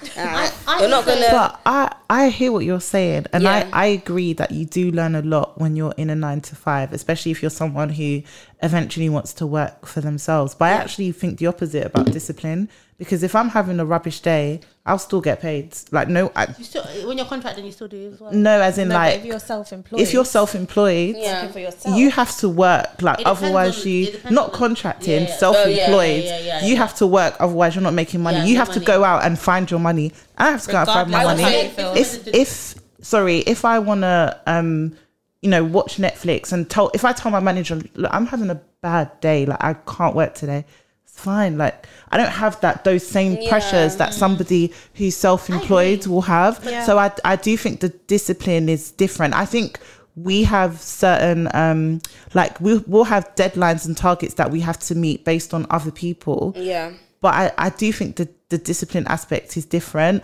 you're not gonna But I, I hear what you're saying, and Yeah. I, I agree that you do learn a lot when you're in a nine to five, especially if you're someone who eventually wants to work for themselves. But I actually think the opposite about discipline because if I'm having a rubbish day, I'll still get paid. Like no, I, You still, when you're contracting, you still do as well. no, as in No, like if you're self-employed, if you're self-employed, Yeah. for yourself, you have to work like otherwise on- you depends not on contracting yeah, yeah. self-employed Oh, yeah, yeah, yeah, yeah, you yeah. have to work otherwise you're not making money Yeah, you no have to go out and find your money i have to go out and find my money of how you feel. if if sorry if i want to um you know watch netflix and tell if i tell my manager look i'm having a bad day like i can't work today it's fine like i don't have that those same pressures that somebody who's self-employed will have. Yeah. so I, I do think the discipline is different. I think we have certain um like we, we'll have deadlines and targets that we have to meet based on other people. Yeah. But I, I do think the, the discipline aspect is different.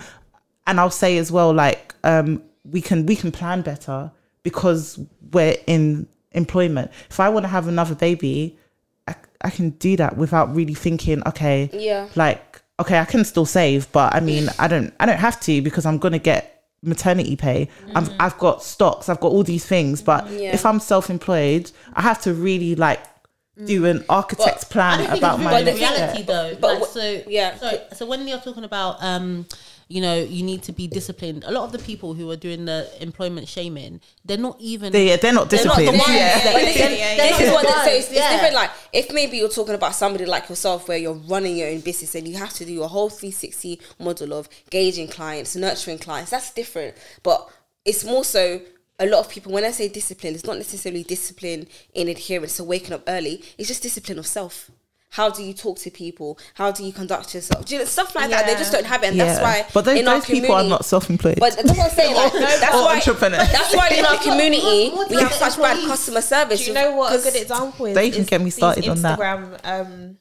And i'll say as well like um we can we can plan better because we're in employment if i want to have another baby I, I can do that without really thinking okay Yeah. like okay i can still save but i mean i don't i don't have to because i'm gonna get maternity pay I've, I've got stocks i've got all these things but Yeah. if i'm self-employed i have to really like do an architect's I plan don't think about it's my really But the reality though. but like, so yeah. Sorry. So when you're talking about um, you know, you need to be disciplined. A lot of the people who are doing the employment shaming, they're not even. they, they're not disciplined. They're not the disciplined ones yeah. that- But this, Yeah, is- yeah, this yeah. is what Yeah. so it's, it's Yeah. different. Like if maybe you're talking about somebody like yourself, where you're running your own business and you have to do a whole 360 model of gauging clients, nurturing clients. That's different. But it's more so. A lot of people, when I say discipline, it's not necessarily discipline in adherence to waking up early. It's just discipline of self. How do you talk to people? How do you conduct yourself? Do you know, stuff like that. They just don't have it, and that's why. but those, in our those people are not self-employed but that's what I'm saying. Like, that's or why. entrepreneurs. That's why in our community What- what we have such bad employees? customer service. Do you know what a 'Cause- good example is? They can is get me started on that. Instagram, Um,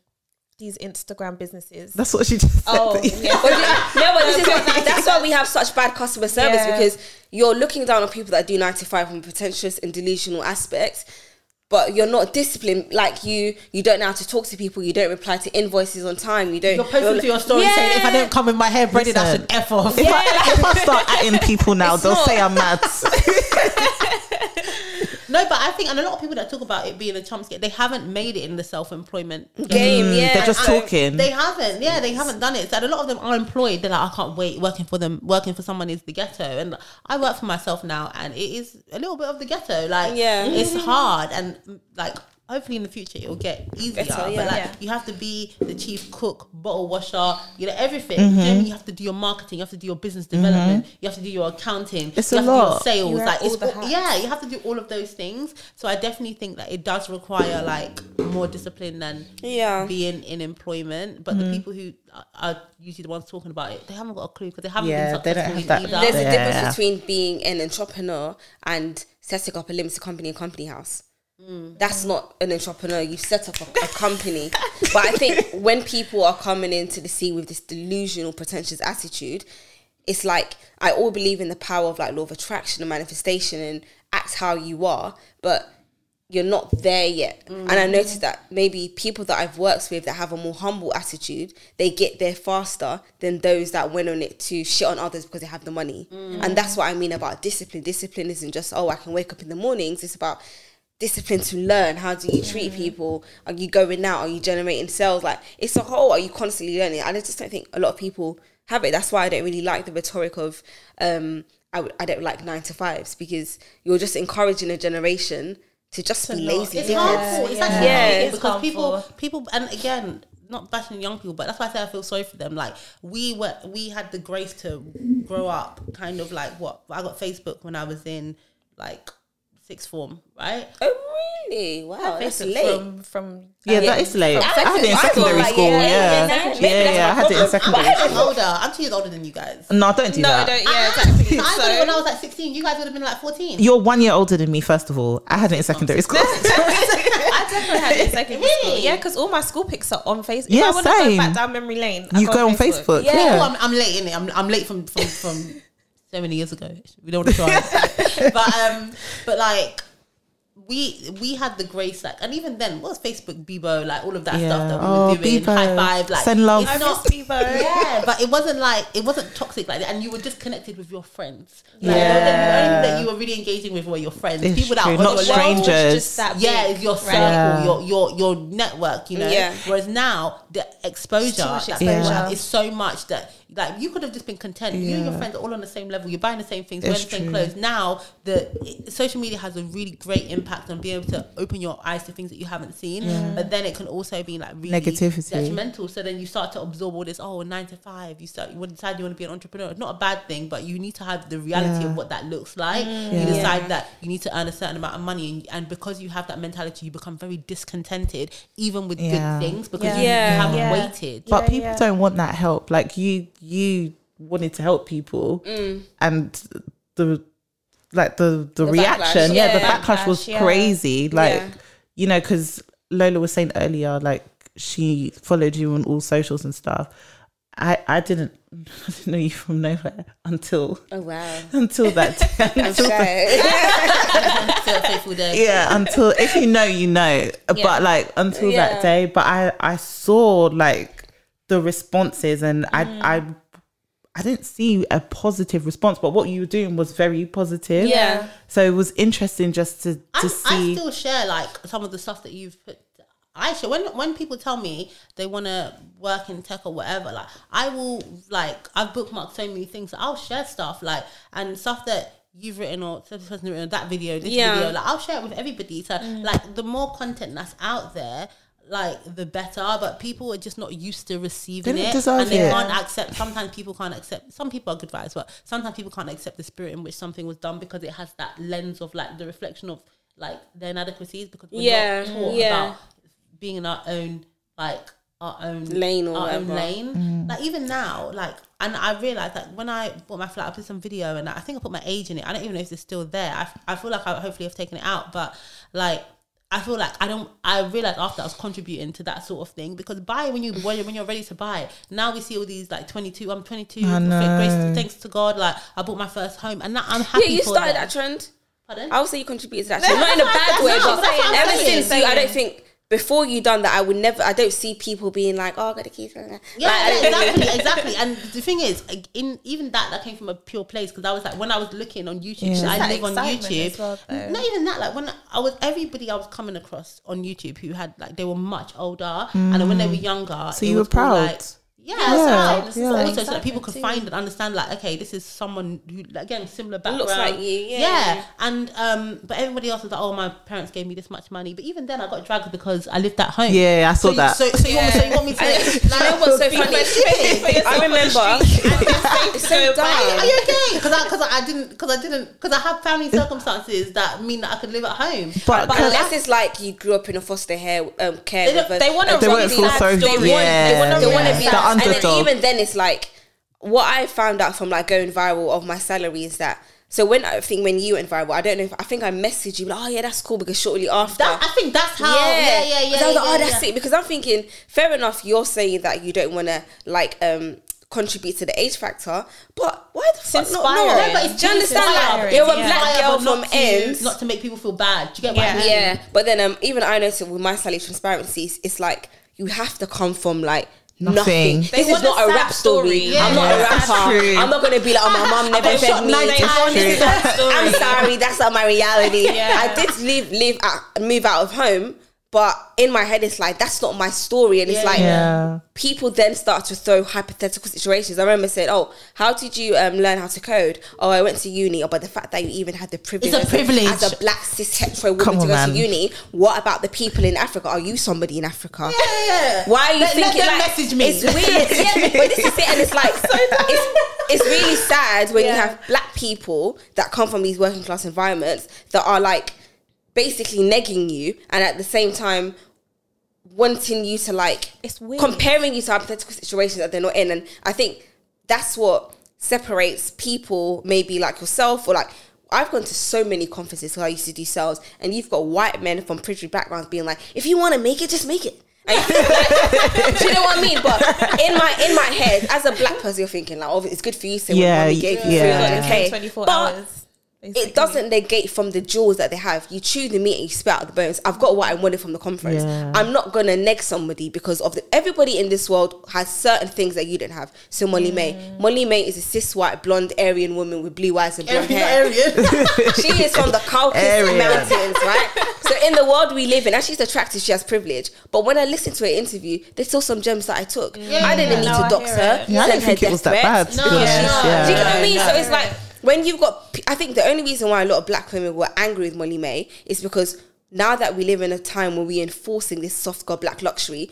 these Instagram businesses. that's what she just said oh, yeah. But you- no, but this is what, that's why we have such bad customer service Yeah. because you're looking down on people that do 95 from pretentious and delusional aspects. But you're not disciplined, like you. You don't know how to talk to people. You don't reply to invoices on time. You don't. You're posting to your story Yeah. saying, "If I don't come with my hair braided, I should Listen. f off." if, I, if I start atting people now It's they'll not. say i'm mad No, but I think, and a lot of people that talk about it being a chump scare, they haven't made it in the self-employment game. yeah, Mm, they're just so- talking They haven't, yeah, they haven't done it. So and a lot of them are employed. They're like, I can't wait. Working for them, working for someone is the ghetto. And I work for myself now, and it is a little bit of the ghetto. Like, Yeah. it's hard, and mm, like. Hopefully in the future it'll get easier, Better, yeah. but like Yeah. you have to be the chief cook, bottle washer, you know everything. Mm-hmm. Then you have to do your marketing, you have to do your business development, you have to do your accounting, It's you a have lot. to do sales. You wear like all it's all- yeah, you have to do all of those things. So I definitely think that it does require like more discipline than Yeah. being in employment. But Mm-hmm. the people who are, are usually the ones talking about it, they haven't got a clue because they haven't Yeah, been they don't have that- either. There's a difference between being an entrepreneur and setting up a limited company and company house. Mm. That's not an entrepreneur. You've set up a, a company. but I think when people are coming into the scene with this delusional, pretentious attitude, it's like I all believe in the power of like law of attraction and manifestation and act how you are, but you're not there yet. And I mm. noticed that maybe people that I've worked with that have a more humble attitude, they get there faster than those that went on it to shit on others because they have the money. And mm. that's what I mean about discipline. Discipline isn't just, oh, I can wake up in the mornings. It's about discipline to learn. How do you treat people? Are you going out? Are you generating sales? Like it's a whole, are you constantly learning? And I just don't think a lot of people have it. That's why I don't really like the rhetoric of um I, w- I don't like nine to fives because you're just encouraging a generation to just To be lazy. It's Yeah, harmful. It's yeah. actually Yeah. harmful It's because people, people, and again, not bashing young people, but that's why I say I feel sorry for them. Like we were, we had the grace to grow up, kind of like what I got Facebook when I was in like sixth form, right? Oh really? Wow, that's late. from from Yeah, that is late. I had it in I thought, secondary like, school. yeah, Yeah, yeah, yeah, maybe yeah. I had it in problem. secondary I'm school. older. I'm two years older than you guys. No, don't do no, that. don't yeah ah! exactly. I got it when I was like 16. You guys would have been like 14. You're one year older than me. First of all, I had it in secondary oh, school. I definitely had it in secondary school. Really? Yeah, because all my school pics are on Facebook. Yeah, if I want to go same. back down memory lane, I you go on Facebook. Yeah. Yeah. Oh, I'm, I'm late in it. I'm, I'm late from from from so many years ago. We don't want to try, but um, but like we we had the grace like, and even then, what's Facebook, Bebo, like all of that Yeah. stuff that we Oh, were doing, Bebo. high five, like Send love. It's not, Bebo. yeah, but it wasn't like it wasn't toxic like that, and you were just connected with your friends. Like, Yeah. the only that you were really engaging with were your friends, It's people that true, are on not your World strangers. just that Yeah, big, it's your circle, Yeah. your your your network, you know. Yeah. Whereas now the exposure, too much that exposure. have is so much that like you could have just been content. You and your friends are all on the same level. You're buying the same things, wearing the same true. clothes. Now the it- social media has a really great impact on being able to open your eyes to things that you haven't seen. But then it can also be like really Negativity. detrimental. So then you start to absorb all this. Oh, nine to five. You start. You decide you want to be an entrepreneur. It's not a bad thing, but you need to have the reality Yeah. of what that looks like. Mm. You Yeah. decide that you need to earn a certain amount of money, and, and because you have that mentality, you become very discontented, even with Yeah. good things, because Yeah. you, you haven't Yeah. waited. But Yeah, people yeah. don't want that help. Like you, you wanted to help people, Mm. and the like the the, The reaction, backlash. yeah, the Yeah. backlash was yeah. crazy. Like Yeah. you know, because Lola was saying earlier, like she followed you on all socials and stuff. I I didn't I didn't know you from nowhere until Oh wow. until that day. I'm Until shy. So a faithful day. yeah until if you know you know Yeah. but like until Yeah. that day but i i saw like the responses and i Mm. i i didn't see a positive response but what you were doing was very positive Yeah. so it was interesting just to to I, I still share like some of the stuff that you've put. I share when when people tell me they want to work in tech or whatever. Like I will like I've bookmarked so many things. I'll share stuff like and stuff that you've written or this person written that video, this Yeah. video. Like I'll share it with everybody. So like the more content that's out there. Like the better, but people are just not used to receiving They don't it, and they it. can't accept. Sometimes people can't accept. Some people are good vibes, but sometimes people can't accept the spirit in which something was done because it has that lens of like the reflection of like their inadequacies because we're Yeah, not taught yeah. about being in our own like our own Lane or our own whatever. lane. Mm. Like even now, like and I realized that when I bought my flat, I put some video and I think I put my age in it. I don't even know if it's still there. I, I feel like I hopefully have taken it out, but like. I feel like I don't. I realized after I was contributing to that sort of thing because buy when you when you're, when you're ready to buy. Now we see all these like 22. I'm 22. I know. Grace, thanks to God, like I bought my first home, and now I'm happy. Yeah, you for started them. that trend. Pardon? I would say you contributed to that trend. Not in a bad way, That's but what I'm saying. ever That's what I'm since you, I don't think before you done that, I would never. I don't see people being like, "Oh, I got the keys." Like, Yeah, I yeah, exactly, exactly. And the thing is, in even that, that came from a pure place because I was like, when I was looking on YouTube, Yeah. I live on YouTube. well. Not even that, like when I was everybody I was coming across on YouTube who had like they were much older, and then when they mm. were younger, So you were proud? Like, yeah, Yeah, yeah, yeah. But also so that people Excitement could find and understand, like, okay, this is someone who, again, similar background. Looks like you, yeah. And um, but everybody else was like, oh, my parents gave me this much money, but even then, I got dragged because I lived at home. Yeah, I saw so you- that. So, so, you, want, so you want me to? And like, you know what's so funny? yourself I remember. so Are you, are you okay? Because I, cause I, I didn't, because I didn't, because I have family circumstances that mean that I could live at home. But- But Cause- unless it's like you grew up in a foster hair, um, care, They with don't- a- they wanna a They run won't really feel bad so story. yeah, They want to be the. And then underdog. even then, it's like what I found out from like going viral of my salary is that. So when I think when you went viral, I don't know if I think I messaged you like, oh yeah, that's cool because shortly after. That, I think that's how. Yeah, yeah, yeah. 'Cause I was like, yeah, oh, that's yeah. it. Because I'm thinking, fair enough, you're saying that you don't want to like um contribute to the age factor, but why the fuck not? No, No, but it's do you understand that inspiring. you're a Yeah. black girl from not to, ends. not to make people feel bad. Do you get what I Yeah. mean? Yeah, but then um, even I noticed with my salary transparency, it's, it's like you have to come from like Nothing. nothing. This is not a rap story. story. I'm not Yeah, a that's rapper. true. I'm not gonna be like, oh, my mom never fed me. nine times. This is not- I'm sorry, that's not my reality. Yeah. I did leave, leave, out, move out of home. But in my head it's like that's not my story. And it's like Yeah. people then start to throw hypothetical situations. I remember saying oh how did you um, learn how to code? Oh i went to uni. Oh but the fact that you even had the privilege It's a as privilege. as a black cis hetero woman Come to on, go man. to uni what about the people in africa? Are you somebody in africa? Yeah. why are you Let- let thinking them like message me. it's weird. Yeah but this is it. And it's like it's, it's really sad when you have black people that come from these working class environments that are like basically negging you and at the same time wanting you to like It's weird. comparing you to hypothetical situations that they're not in and i think that's what separates people maybe like yourself or like I've gone to so many conferences because I used to do sales, and you've got white men from privileged backgrounds being like, "If you want to make it, just make it." And like, do you know what I mean? But in my in my head, as a black person, you're thinking like, "Oh, it's good for you." So Yeah, when mommy gave you yeah. 300k, 24 but hours. Basically. it doesn't negate from the jewels that they have. You chew the meat and you spit out the bones. I've got what I wanted from the conference. Yeah. I'm not gonna neg somebody because of the everybody in this world has certain things that you didn't have. So Molly-Mae, Molly May is a cis white blonde Aryan woman with blue eyes and blonde hair. She is from the Caucasus Mountains, right? So in the world we live in, and she's attractive, she has privilege. But when I listened to her interview, there's still some gems that I took. I didn't yeah. need No, to I dox her. Yeah, I didn't her think it was that bad. threats. To be No, honest. no. Yeah. Do you know what I mean? No, So it's no. like when you've got, I think the only reason why a lot of black women were angry with Molly-Mae is because now that we live in a time where we're enforcing this soft girl black luxury,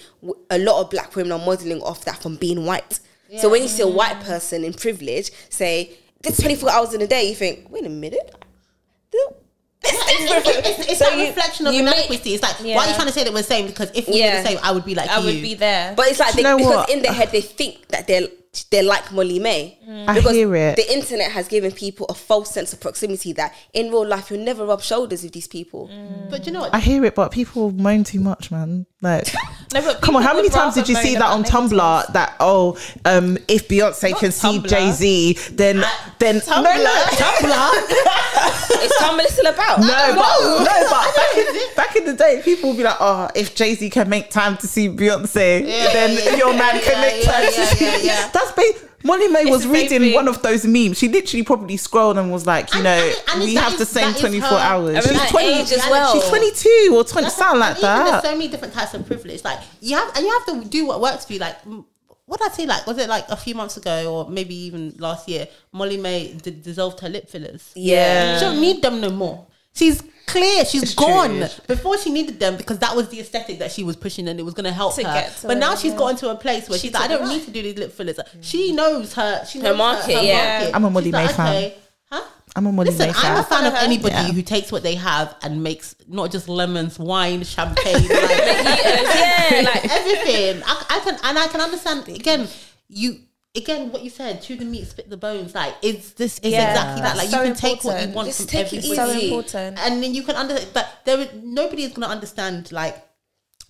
a lot of black women are modeling off that from being white. So when you see a white person in privilege say, this 24 hours in a day, you think, wait a minute. It's, it's So that you- reflection of you make- inadequacy. It's like, why are you trying to say that we're the same? Because if we Yeah. were the same, I would be like I you. would be there. But it's like they, you know because what? in their head they think that they're they're like Molly-Mae. Mm. I because hear it. the internet has given people a false sense of proximity that in real life you'll never rub shoulders with these people. Mm. But you know what? I hear it, but people moan too much, man. Like, No, but come on, how many times did you see that on about negatives. Tumblr? That oh, um, if Beyonce can see Jay Z, then uh, then no, no, It's Tumblr still about. no, but no, but back in, back in the day, people would be like, oh, if Jay Z can make time to see Beyonce, Yeah, then yeah, your yeah, man yeah, can make yeah, time yeah, to see. Yeah, yeah. That's ba- Molly-Mae was reading thing. one of those memes. She literally probably scrolled and was like, you And- know, and- and we have is- the same 24 her- hours. And She's 20 age as well. She's 22 or 20, That's- something like and even that. There's so many different types of privilege. Like you have, and you have to do what works for you. Like what did I say? Like was it like a few months ago, or maybe even last year? Molly-Mae d- dissolved her lip fillers. Yeah. She don't need them no more. She's clear. She's It's true, gone. it's Before she needed them because that was the aesthetic that she was pushing and it was going to help To her. to but now it, she's yeah. gotten to a place where She she's like, I don't need to do these lip fillers. She knows her. She knows market, yeah. market. I'm a Molly She's May fan. Huh? I'm a Molly Listen, May I'm a fan. fan of anybody Yeah. who takes what they have and makes not just lemons, wine, champagne, like, yeah, like everything. I, I can and I can understand again. You again what you said. Chew the meat, spit the bones. Like it's this is Yeah. exactly that. Like So you can take what you want Just from take it everybody, so important. and then you can understand. But there, is, nobody is going to understand like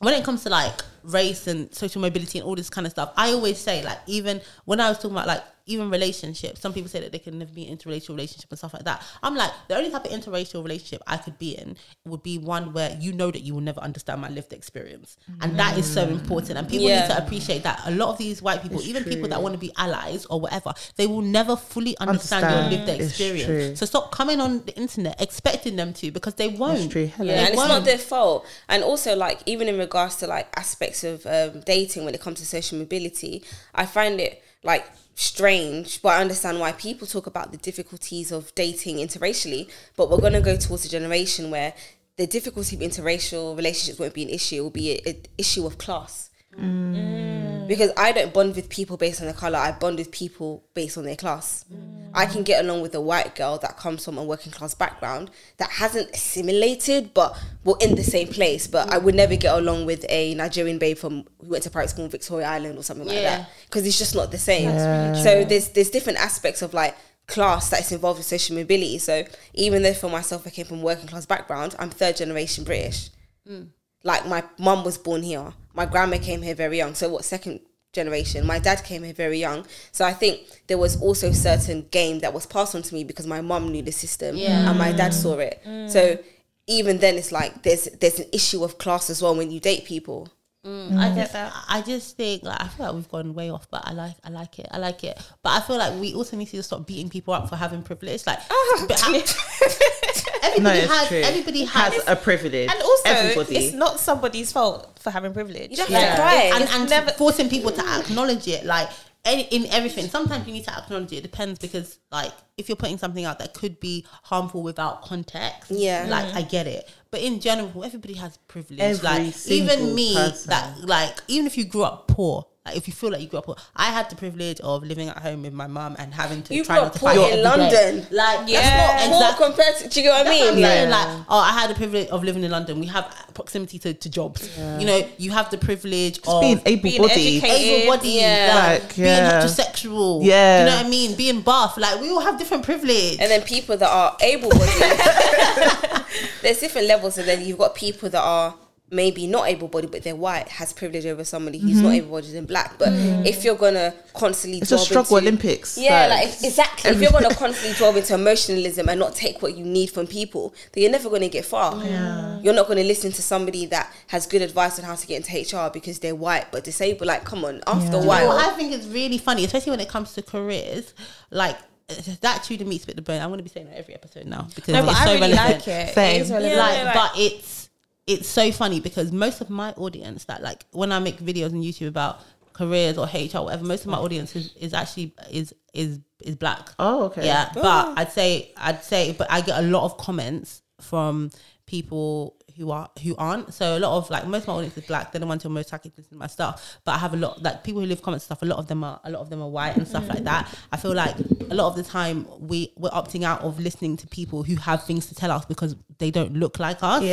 when it comes to like race and social mobility and all this kind of stuff. I always say like even when I was talking about like even relationships, some people say that they can never be in interracial relationship and stuff like that. I'm like the only type of interracial relationship I could be in would be one where you know that you will never understand my lived experience, and that is so important. And people Yeah. need to appreciate that. A lot of these white people, It's even people that want to be allies or whatever, they will never fully understand, Understand. your lived experience. So stop coming on the internet expecting them to because they won't. True. Yeah, They and it's not won't. their fault. And also, like, even in regards to like aspects of um, dating when it comes to social mobility, I find it like strange, but I understand why people talk about the difficulties of dating interracially. But we're gonna go towards a generation where the difficulty of interracial relationships won't be an issue; it will be an issue of class. Mm. Because I don't bond with people based on their color. I bond with people based on their class. Mm. I can get along with a white girl that comes from a working class background that hasn't assimilated, but we're in the same place. But I would never get along with a Nigerian babe from who went to private school in Victoria Island or something like that because it's just not the same. really so there's there's different aspects of like class that's involved with social mobility. So even though for myself I came from a working class background, I'm third generation British mm. like my mum was born here my grandma came here very young. So what second generation? My dad came here very young. So i think there was also certain game that was passed on to me because my mum knew the system Yeah. and my dad saw it. Mm. So even then it's like there's there's an issue of class as well when you date people Mm. I get just, that. I just think like I feel like we've gone way off, but I like, I like it, I like it. But I feel like we also need to stop beating people up for having privilege. Like, ah, but how- everybody No, has true. everybody has, has a privilege. And also, everybody. it's not somebody's fault for having privilege. You don't Yeah. have to cry. and, and never- forcing people to acknowledge it like any, in everything sometimes you need to acknowledge it it depends because like if you're putting something out that could be harmful without context Yeah. like mm-hmm. i get it but in general everybody has privilege Every like even me person. that like even if you grew up poor if you feel like you grew up poor, I had the privilege of living at home with my mum and having to You try not to poor fight in every day. London. Like Yeah. that's not Poor exactly compared to, do you get what I that's what mean? Yeah. Like, oh, I had the privilege of living in London. We have proximity to, to jobs. You know, you have the privilege of being able-bodied. being educated. able-bodied, Yeah. like, Like, being heterosexual. Yeah. you know what I mean. Being buff, like we all have different privilege. And then people that are able bodied. There's different levels, and then you've got people that are maybe not able bodied, but they're white, has privilege over somebody who's not able bodied and black. But mm. if you're gonna constantly it's a struggle into- Olympics. Yeah, like, if- exactly. If you're gonna constantly delve into emotionalism and not take what you need from people, then you're never gonna get far. Yeah. You're not gonna listen to somebody that has good advice on how to get into HR because they're white but disabled. Like, come on, after a Yeah. while. what I think it's really funny, especially when it comes to careers, like that chew the meat, spit the bone. I'm going to be saying that every episode now because No, but it's I so really relevant. like it. Same. It is relevant. Yeah, like, like- but it's it's so funny because most of my audience that like when I make videos on YouTube about careers or HR whatever, most of my audience is, is actually is is is black. Oh, okay. Yeah, oh. but I'd say I'd say, but I get a lot of comments from people who are who aren't. So a lot of like most of my audience is black. They're the ones who are most likely to listen to my stuff. But I have a lot like people who leave comments and stuff. A lot of them are a lot of them are white and stuff like that. I feel like a lot of the time we we're opting out of listening to people who have things to tell us because they don't look like us. Mm,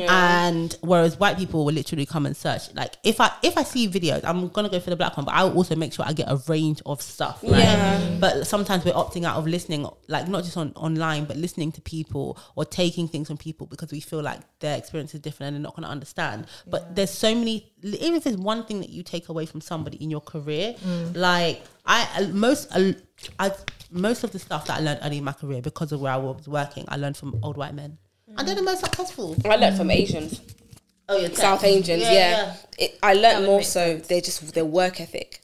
yeah. And whereas white people will literally come and search. Like if I if I see videos, I'm gonna go for the black one, but I will also make sure I get a range of stuff. Right? Yeah. But sometimes we're opting out of listening, like not just on online, but listening to people or taking things from people because we feel like their experience is different and they're not gonna understand. But there's so many even if it's one thing that you take away from somebody in your career, mm. like I uh, most uh, I, I most of the stuff that I learned early in my career because of where I was working, I learned from old white men. And they're the most successful. I learned from Asians. Oh yeah, South Asians, yeah. It, I learned more so they're just their work ethic.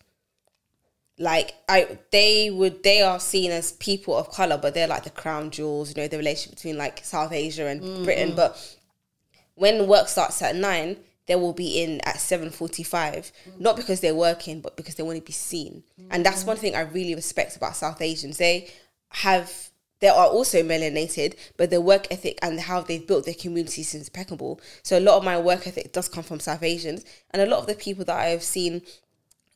Like I, they would they are seen as people of color, but they're like the crown jewels. You know, the relationship between like South Asia and Britain. But when work starts at nine, they will be in at seven forty five. Not because they're working, but because they want to be seen. And that's one thing I really respect about South Asians. They have they are also melanated, but their work ethic and how they've built their communities is impeccable. So a lot of my work ethic does come from South Asians, and a lot of the people that I've seen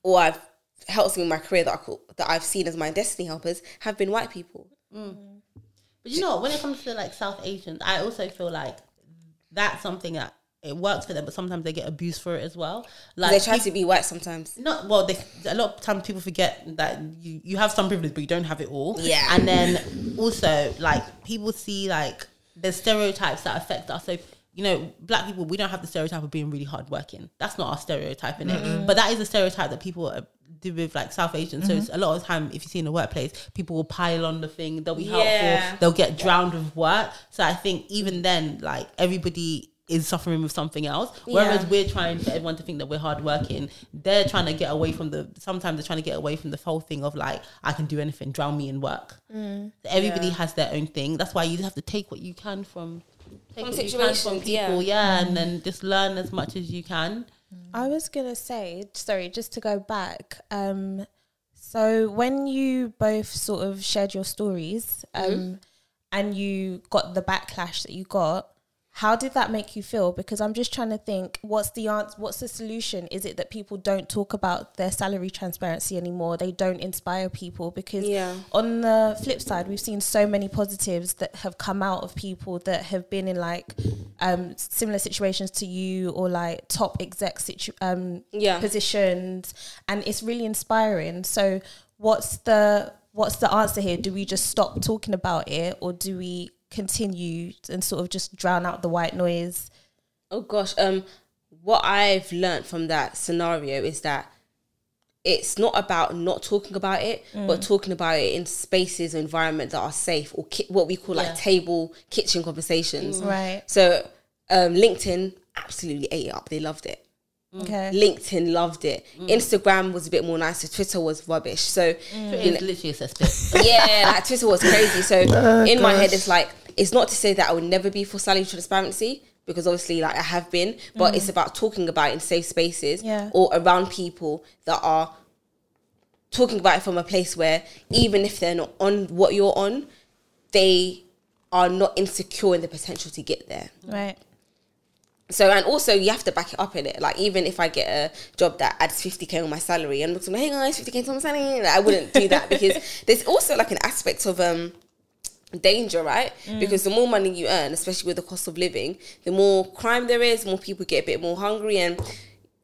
or I've helped in my career that I that I've seen as my destiny helpers have been white people. Mm. But you know, when it comes to like South Asians, I also feel like that's something that it works for them, but sometimes they get abused for it as well. Like they try peop- to be white sometimes. not well. They, a lot of times people forget that you you have some privilege, but you don't have it all. Yeah. and then also like people see like there's stereotypes that affect us. So you know, black people we don't have the stereotype of being really hardworking. That's not our stereotype in it, but that is a stereotype that people. Uh, do with like South Asian, so it's a lot of time. If you see in the workplace, people will pile on the thing. They'll be helpful. Yeah. They'll get drowned with work. So I think even then, like everybody is suffering with something else. Whereas Yeah. we're trying for everyone to think that we're hardworking. They're trying to get away from the. Sometimes they're trying to get away from the whole thing of like I can do anything, drown me in work. Mm. So everybody has their own thing. That's why you just have to take what you can from. Take From what you can from situations, people, yeah. yeah, and then just learn as much as you can. I was gonna say, sorry, just to go back. Um, so when you both sort of shared your stories, um, and you got the backlash that you got, how did that make you feel? Because I'm just trying to think, what's the answer? What's the solution? Is it that people don't talk about their salary transparency anymore? They don't inspire people because Yeah. on the flip side, we've seen so many positives that have come out of people that have been in like um, similar situations to you or like top exec situ- um, Yeah. positions, and it's really inspiring. So, what's the what's the answer here? Do we just stop talking about it, or do we continue and sort of just drown out the white noise? Oh gosh, um, what I've learned from that scenario is that it's not about not talking about it, but mm. talking about it in spaces or environments that are safe or ki- what we call like Yeah. table kitchen conversations. Mm. Right. So, um, LinkedIn absolutely ate it up. They loved it. Mm. Okay. LinkedIn loved it. Instagram was a bit more nicer. Twitter was rubbish. So, It is literally a cesspit. yeah, like Twitter was crazy. So in my head, it's like it's not to say that I would never be for salary transparency because obviously like I have been, but it's about talking about it in safe spaces Yeah. or around people that are talking about it from a place where even if they're not on what you're on, they are not insecure in the potential to get there. Right. So and also you have to back it up in it. Like even if I get a job that adds fifty k on my salary and looks like, hey guys, fifty k on my salary, like, I wouldn't do that because there's also like an aspect of um danger, right? Mm. Because the more money you earn, especially with the cost of living, the more crime there is, more people get a bit more hungry and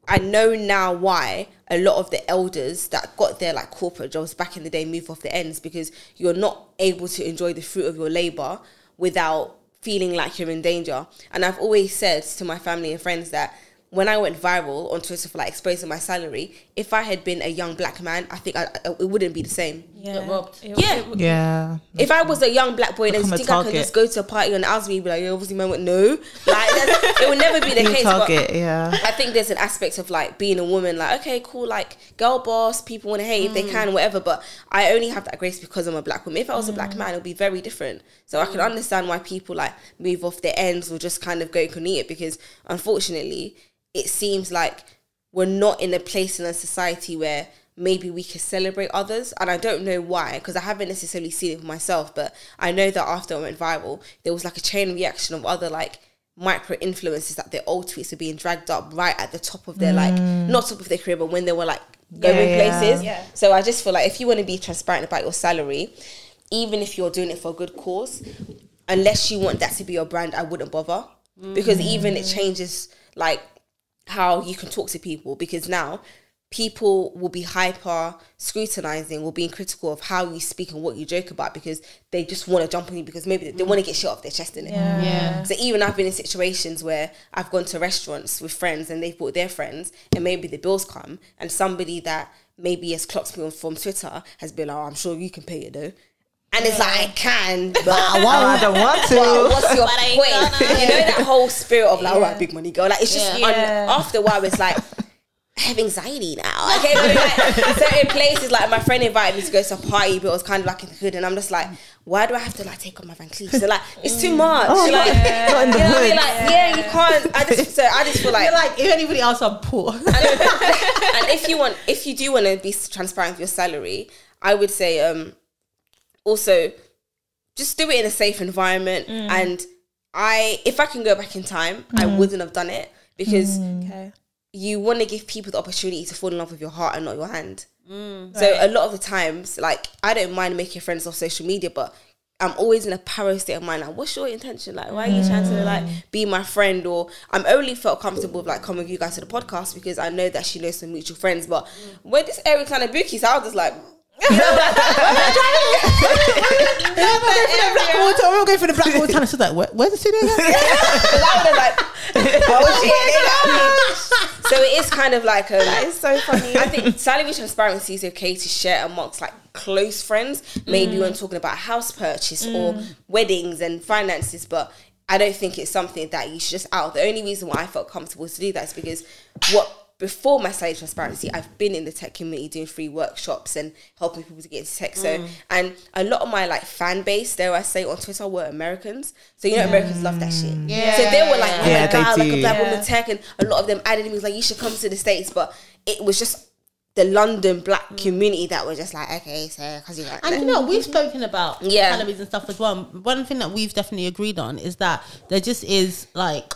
I know now why a lot of the elders that got their like corporate jobs back in the day move off the ends because you're not able to enjoy the fruit of your labor without feeling like you're in danger. And I've always said to my family and friends that when I went viral on Twitter for like exposing my salary, if I had been a young black man, I think I, I- it wouldn't be the same. Yeah. robbed. It- Yeah. it- Yeah. If I was a young black boy, then you a think I could just go to a party on Asby and be like, "Yeah, obviously, man, went no." Like, that's, it would never be the New case. but- target, yeah. I think there's an aspect of like being a woman, like, okay, cool, like girl boss, people want to hate if they mm. can, whatever. But I only have that grace because I'm a black woman. If I was a black mm. man, it would be very different. So I can mm. understand why people like move off their ends or just kind of go and eat it because unfortunately, it seems like we're not in a place in a society where maybe we can celebrate others and i don't know why because i haven't necessarily seen it for myself but i know that after i went viral there was like a chain reaction of other like micro influences that their old tweets are being dragged up right at the top of their like mm. not top of their career but when they were like going Yeah, yeah. places Yeah. so i just feel like if you want to be transparent about your salary even if you're doing it for a good cause unless you want that to be your brand i wouldn't bother because even it mm. changes like how you can talk to people because now people will be hyper scrutinizing will being critical of how you speak and what you joke about because they just want to jump on you because maybe they, they want to get shit off their chest in it Yeah. Yeah. so even I've been in situations where I've gone to restaurants with friends and they've brought their friends and maybe the bills come and somebody that maybe has clocked me on from Twitter has been like, oh, I'm sure you can pay it though. And it's like, I can, but Oh, I don't want to. well, what's your point? You know that whole spirit of like, all right, big money girl. Like it's just Yeah. un- after a while, it's like. I have anxiety now. Okay, like certain places, like my friend invited me to go to a party, but it was kind of like in the hood, and I'm just like, why do I have to like take off my Van Cleef? So like, it's too much. Oh, like, not in the you know what I mean? hood. Like, yeah, you can't. I just so I just feel like, You're like, if anybody else, I'm poor. and if you want, if you do want to be transparent with your salary, I would say, um, also, just do it in a safe environment. Mm. And I, if I can go back in time, I mm. wouldn't have done it because mm. Okay. you want to give people the opportunity to fall in love with your heart and not your hand. So Right. a lot of the times, like I don't mind making friends off social media, but I'm always in a parallel state of mind. Like, what's your intention? Like, why are you trying to like be my friend? Or I'm only felt comfortable with like coming with you guys to the podcast because I know that she knows some mutual friends. But when this area kind of booky, so I was just like, Blackwater, we're going for the Blackwater. And I said, like, where, where's the studio again? I have like, oh shit. So it is kind of like um, That is so funny. I think salary transparency is okay to share amongst like close friends, maybe when talking about house purchase or weddings and finances, but I don't think it's something that you should just out. The only reason why I felt comfortable to do that is because what before my salary transparency, I've been in the tech community doing free workshops and helping people to get into tech. So mm. and a lot of my like fan base, dare I say, on Twitter were Americans. So you know mm. Americans love that shit. Yeah. So they were like, oh Yeah, my they god, like a black Yeah. woman tech, and a lot of them added me was like you should come to the states, but it was just the London black mm. community that were just like, okay, so because you're like, And you know, we've spoken about Yeah. salaries and stuff as well. One thing that we've definitely agreed on is that there just is like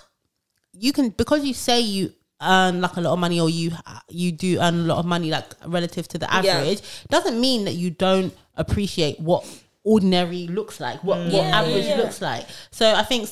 you can because you say you earn like a lot of money or you you do earn a lot of money like relative to the Yeah. average doesn't mean that you don't appreciate what ordinary looks like what mm. what average yeah. looks like so i think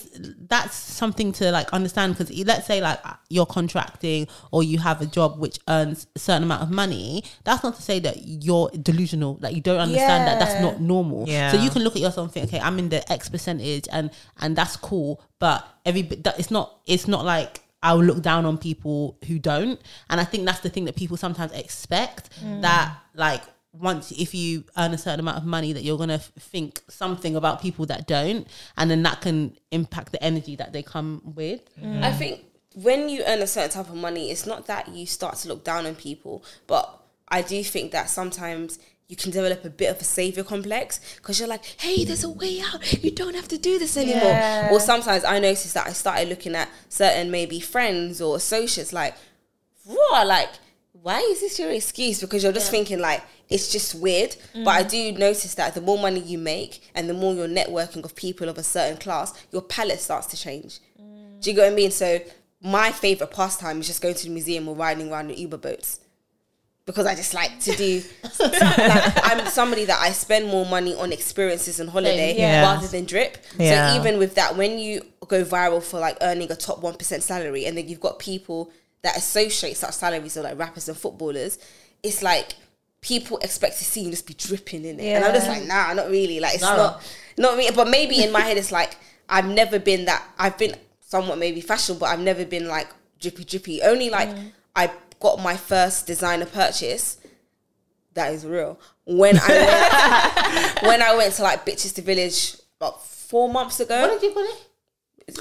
that's something to like understand because let's say like you're contracting or you have a job which earns a certain amount of money that's not to say that you're delusional like you don't understand that that's not normal Yeah. so you can look at yourself and think okay i'm in the x percentage and and that's cool but every that it's not it's not like I'll look down on people who don't, and I think that's the thing that people sometimes expect mm. that like once if you earn a certain amount of money that you're gonna f- think something about people that don't, and then that can impact the energy that they come with. Mm. I think when you earn a certain type of money, it's not that you start to look down on people, but I do think that sometimes you can develop a bit of a savior complex because you're like, hey, there's a way out. You don't have to do this anymore. Yeah. Or sometimes I noticed that I started looking at certain maybe friends or associates like, raw, like, why is this your excuse? Because you're just thinking like it's just weird. But I mm. do notice that the more money you make and the more you're networking of people of a certain class, your palette starts to change. Mm. Do you get what I mean? So my favorite pastime is just going to the museum or riding around in Uber boats because I just like to do. like, I'm somebody that I spend more money on experiences and holiday Yeah. rather than drip. Yeah. So even with that, when you go viral for like earning a top one percent salary, and then you've got people that associate such salaries with like rappers and footballers, it's like people expect to see you just be dripping in it, and I'm just like, nah, not really. Like it's No. not, not me. But maybe in my head, it's like I've never been that. I've been somewhat maybe fashionable, but I've never been like drippy drippy. Only like mm. I got my first designer purchase. That is real. When I went, when I went to like bitches to village about four months ago. What did you put it?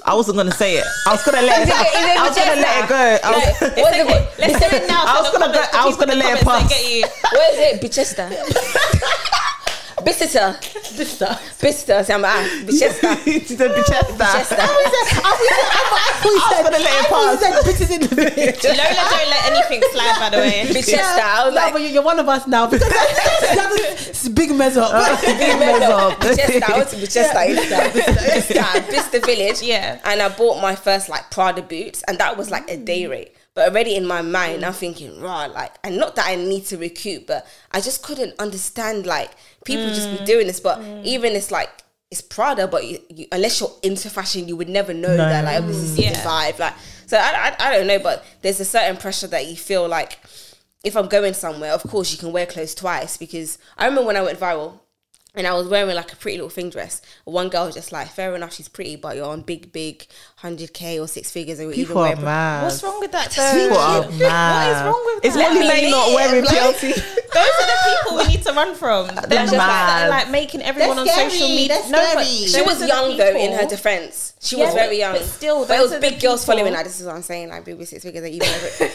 I wasn't gonna say it. I was gonna let it- is it I was gonna let it go. Was, Like, what is it? Let's do it now. I was gonna go. I was gonna let it pass. Get you. What is it? Bichester. Bichester. Stuff. Bichester. Say I'm ah, Bichester. She said Bichester. Bichester. I was gonna let it pass. bitches in the village. Lola don't let anything slide. By the way. Bichester. I was no, like, but you're one of us now because that's a big mess up. Bichester. I went to Bichester. Bichester. Bichester village. Yeah. And I bought my first like Prada boots, and that was like a day rate. But already in my mind, mm. I'm thinking, raw, like, and not that I need to recoup, but I just couldn't understand like people just be mm. doing this. But mm. even it's like it's Prada, but you, you, unless you're into fashion, you would never know that like this is Yeah. the vibe. Like, so I, I I don't know, but there's a certain pressure that you feel like if I'm going somewhere, of course you can wear clothes twice because I remember when I went viral and I was wearing like a pretty little thing dress. One girl was just like, fair enough, she's pretty, but you're on big, big 100k or six figures. And People are mad. What's wrong with that? People are mad. is wrong with It's that? Molly Let me Mae not wearing like- PLT. Those are the people we need to run from. They're just like, mad. like making everyone They're on social media. they're No, but scary. She was young though. In her defense, she Yeah, was very young. but still, but it those was are the big girls people- following her. This is what I'm saying. Like big six figures, are even. over-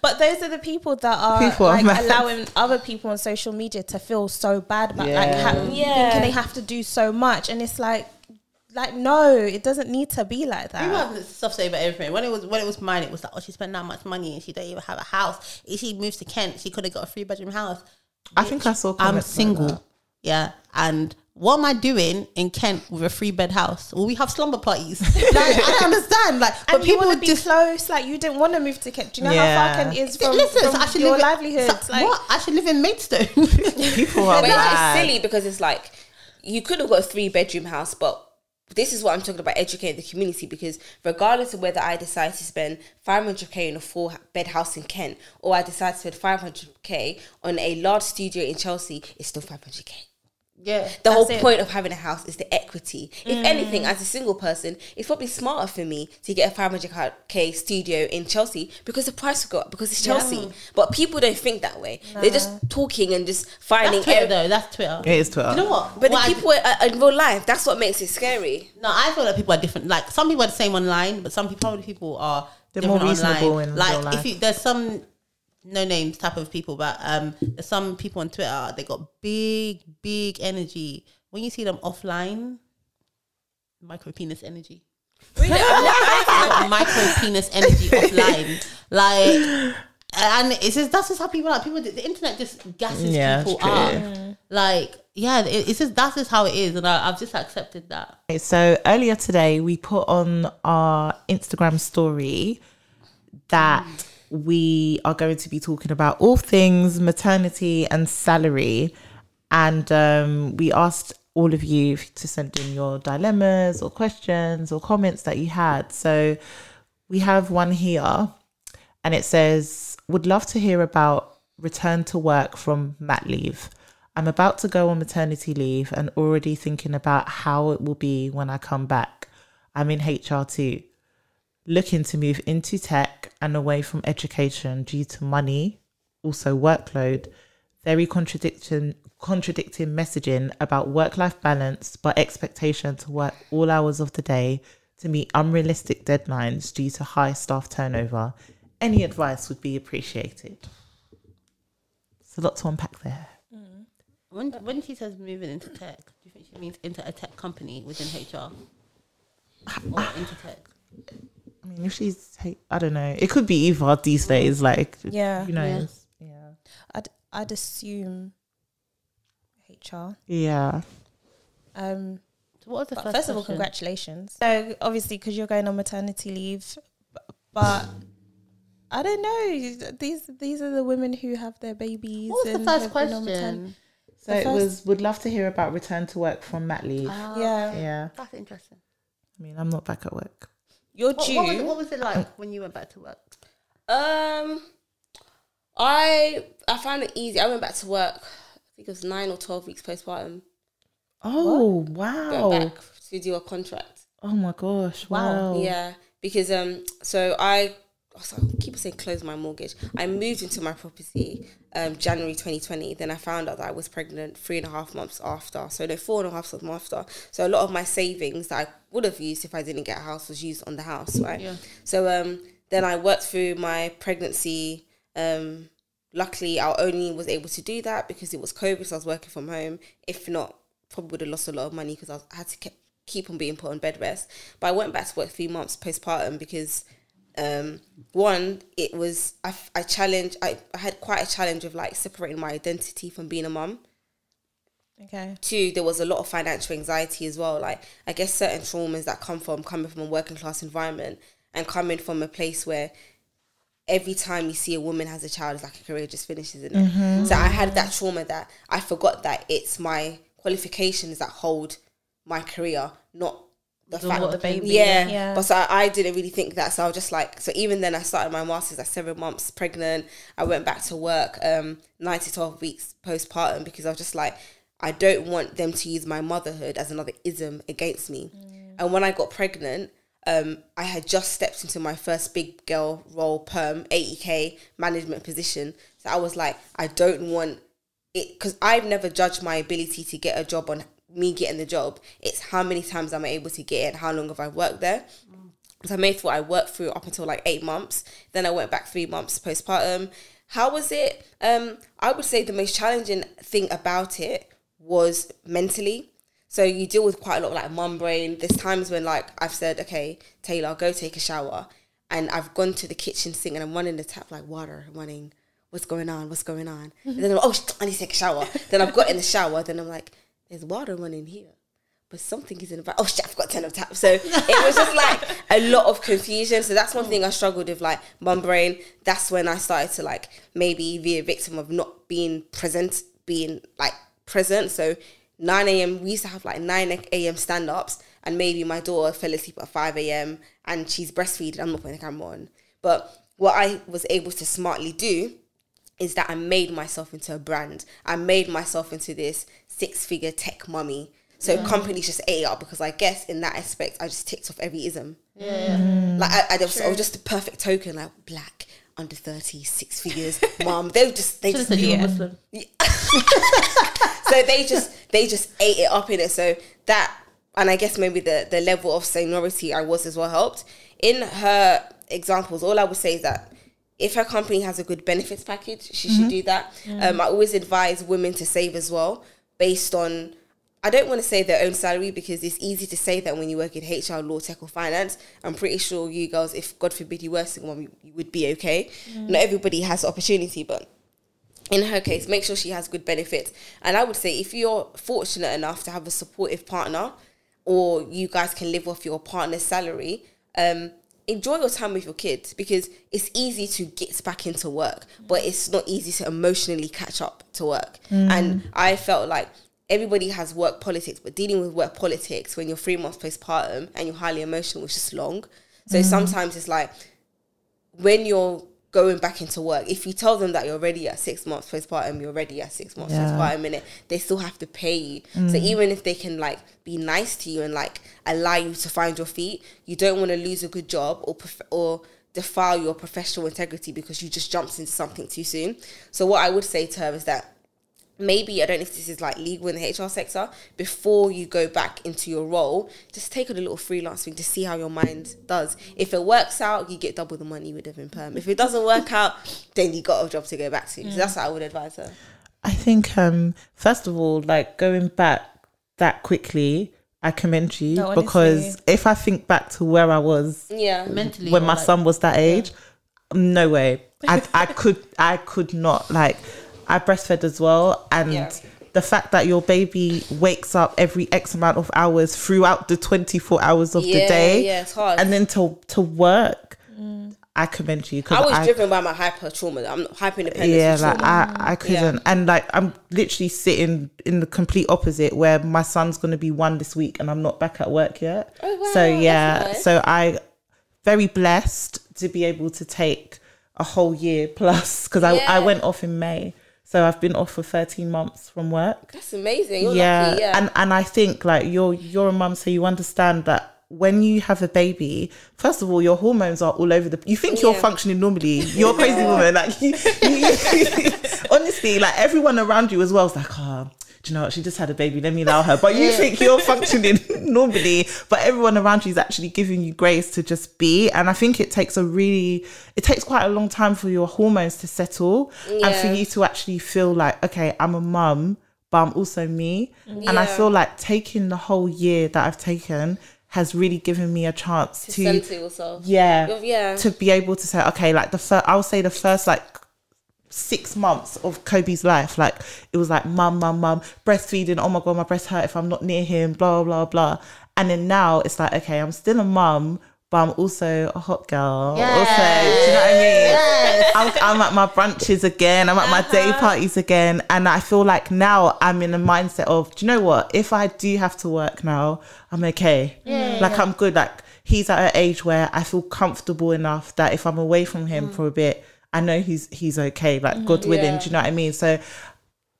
But those are the people that are People are like mad. allowing other people on social media to feel so bad about like ha- Yeah. thinking they have to do so much, and it's like, like no, it doesn't need to be like that. People that. have stuff to say about everything. When it was when it was mine, it was like, oh, she spent that much money and she don't even have a house. If she moves to Kent, she could have got a three bedroom house. I think I saw. I'm comments like single. yeah. And what am I doing in Kent with a three bed house? Well, we have slumber parties. like, I don't understand. Like, And but you people would be just close, like you didn't want to move to Kent. Do you know Yeah. how far Kent is from, listen. from so I should your live in- livelihood? so- like, what? I should live in Maidstone. People are But it's mad. just silly because it's like you could have got a three bedroom house, but this is what I'm talking about educating the community because regardless of whether I decide to spend 500k on a four bed house in Kent or I decide to spend 500k on a large studio in Chelsea, it's still 500k. Yeah. The whole it. point of having a house is the equity. If mm. anything, as a single person, it's probably smarter for me to get a 500k studio in Chelsea because the price will go up because it's Chelsea. But people don't think that way. They're just talking and just finding That's Twitter, every- though. That's Twitter. It is Twitter. You know what? But What the I- people are, in real life, that's what makes it scary. No, I feel like people are different. Like some people are the same online, but some people, probably people are They're more reasonable online. in like real life. if you there's some no names type of people, but um, there's some people on Twitter they got big, big energy. When you see them offline, micro penis energy. micro penis energy offline, like. And it's just that's just how people are. People, the internet just gasses Yeah, people it's true. up. Like, yeah, it, it's just that's just how it is, and I, I've just accepted that. Okay, So earlier today, we put on our Instagram story that we are going to be talking about all things maternity and salary. And um, we asked all of you to send in your dilemmas or questions or comments that you had. So we have one here and it says, Would love to hear about return to work from mat leave. I'm about to go on maternity leave and already thinking about how it will be when I come back. I'm in HR too. Looking to move into tech and away from education due to money, also workload, very contradiction contradicting messaging about work-life balance but expectation to work all hours of the day to meet unrealistic deadlines due to high staff turnover. Any advice would be appreciated. It's a lot to unpack there. Mm. When when she says moving into tech, do you think she means into a tech company within HR or into tech? I mean, if she's, I don't know. It could be either these days. Like, Yeah. you know, Yeah. I'd I'd assume HR. Yeah. Um, So what was the first? first of all, congratulations. So obviously, because you're going on maternity leave, but I don't know. These these are the women who have their babies. What was the first have been question? So The it first- was, would love to hear about return to work from mat leave. Ah, Yeah. yeah. that's interesting. I mean, I'm not back at work. You're What, due. what, was it, what was it like when you went back to work? Um, I I found it easy. I went back to work. I think it was nine or twelve weeks postpartum. Oh, Went wow. back to do a contract. Oh my gosh. Wow. Wow. Yeah, because um, so I. So I keep saying close my mortgage. I moved into my property um January 2020. Then I found out that I was pregnant three and a half months after. So no, four and a half months after. So a lot of my savings that I would have used if I didn't get a house was used on the house, right? Yeah. So um, then I worked through my pregnancy. Um, luckily, I only was able to do that because it was COVID, so I was working from home. If not, probably would have lost a lot of money because I, I had to keep, keep on being put on bed rest. But I went back to work three months postpartum because um, one, it was I, I challenge I, I had quite a challenge of like separating my identity from being a mum. Okay. two there was a lot of financial anxiety as well. Like i guess certain traumas that come from coming from a working class environment and coming from a place where every time you see a woman has a child it's like a career just finishes in it? So i had that trauma that i forgot that it's my qualifications that hold my career not the fact the baby. yeah, Yeah. but so I, I didn't really think that. So I was just like, so even then I started my master's at seven months pregnant. I went back to work um, nine to 12 weeks postpartum because I was just like, I don't want them to use my motherhood as another ism against me. And when I got pregnant, um, I had just stepped into my first big girl role perm, 80k management position. So I was like, I don't want it because I've never judged my ability to get a job on me getting the job. It's how many times am I able to get it how long have I worked there. So I made sure I worked through up until like eight months. Then I went back three months postpartum. How was it? Um, I would say the most challenging thing about it was mentally. So you deal with quite a lot of like mum brain. There's times when like I've said, okay, Taylor, go take a shower, and I've gone to the kitchen sink and I'm running the tap like water, running. What's going on? What's going on? And then I'm, oh, I need to take a shower. then I've got in the shower. Then I'm like, there's water running here but something is in the. Oh shit, I've got ten of tap. So it was just like a lot of confusion. So that's one thing I struggled with, like mum brain. That's when I started to like maybe be a victim of not being present, being like present. So 9 a.m. we used to have like 9 a.m. stand ups, and maybe my daughter fell asleep at 5 a.m. and she's breastfeeding. I'm not putting the camera on. But what I was able to smartly do is that I made myself into a brand. I made myself into this six figure tech mummy. So companies just ate it up because I guess in that aspect I just ticked off every ism. Yeah. Mm. Like I, I, was, I was just oh, a perfect token, like black, under 30, six figures, mom. They were just they Should have just said you Yeah. Muslim. so they just they just ate it up in it. So that and I guess maybe the the level of seniority I was as well helped. In her examples, all I would say is that if her company has a good benefits package, she should mm-hmm. do that. Mm. Um, I always advise women to save as well, based on. I don't want to say their own salary because it's easy to say that when you work in HR, law, tech, or finance. I'm pretty sure you girls, if God forbid you were single, mom, you, would be okay. Not everybody has the opportunity, but in her case, make sure she has good benefits. And I would say if you're fortunate enough to have a supportive partner or you guys can live off your partner's salary, um, enjoy your time with your kids because it's easy to get back into work, but it's not easy to emotionally catch up to work. Mm. And I felt like everybody has work politics, but dealing with work politics when you're three months postpartum and you're highly emotional is just long. So mm. sometimes it's like when you're going back into work, if you tell them that you're ready at six months postpartum, you're ready at six months Yeah. postpartum, and they still have to pay you. So mm. even if they can like be nice to you and like allow you to find your feet, you don't want to lose a good job or prof- or defile your professional integrity because you just jumped into something too soon. So what I would say to her is that maybe I don't know if this is like legal in the HR sector. Before you go back into your role, just take on a little freelance thing to see how your mind does. If it works out, you get double the money you would have in perm. If it doesn't work out, then you got a job to go back to. So that's what I would advise her. I think um first of all, like going back that quickly, I commend you No, because if I think back to where I was Yeah. Mentally, when my like- son was that age, no way. I I could I could not like I breastfed as well and Yeah. the fact that your baby wakes up every X amount of hours throughout the twenty four hours of the day yeah, it's hard. and then to to work I commend you I was I, driven by my hyper trauma. I'm hyper independent. yeah, like I, I couldn't, Yeah. and like I'm literally sitting in the complete opposite, where my son's gonna be one this week, and I'm not back at work yet. Oh, wow, so yeah, nice. so I very blessed to be able to take a whole year plus because I Yeah. I went off in May, so I've been off for 13 months from work. That's amazing. You're yeah, lucky. Yeah. and and I think like you're you're a mum, so you understand that. When you have a baby, first of all, your hormones are all over the. You think you're functioning normally. You're a crazy woman. Like you, you- honestly, like everyone around you as well is like, oh, you know what? She just had a baby. Let me allow her. But you think you're functioning normally, but everyone around you is actually giving you grace to just be. And I think it takes a really, it takes quite a long time for your hormones to settle and for you to actually feel like, okay, I'm a mum, but I'm also me. And I feel like taking the whole year that I've taken has really given me a chance to to, yourself. yeah, yeah. to be able to say, okay, like the first, I would say the first like six months of Kobe's life, like it was like mum, mum, mum, breastfeeding. Oh my god, my breast hurt if I'm not near him. Blah blah blah. And then now it's like, okay, I'm still a mum, but I'm also a hot girl. Also, do you know what I mean? I'm, I'm at my brunches again. I'm at my day uh-huh. parties again, and I feel like now I'm in a mindset of, do you know what? If I do have to work now, I'm okay. like I'm good. Like he's at an age where I feel comfortable enough that if I'm away from him mm. for a bit, I know he's he's okay. Like mm-hmm. God willing, Yeah. do you know what I mean? So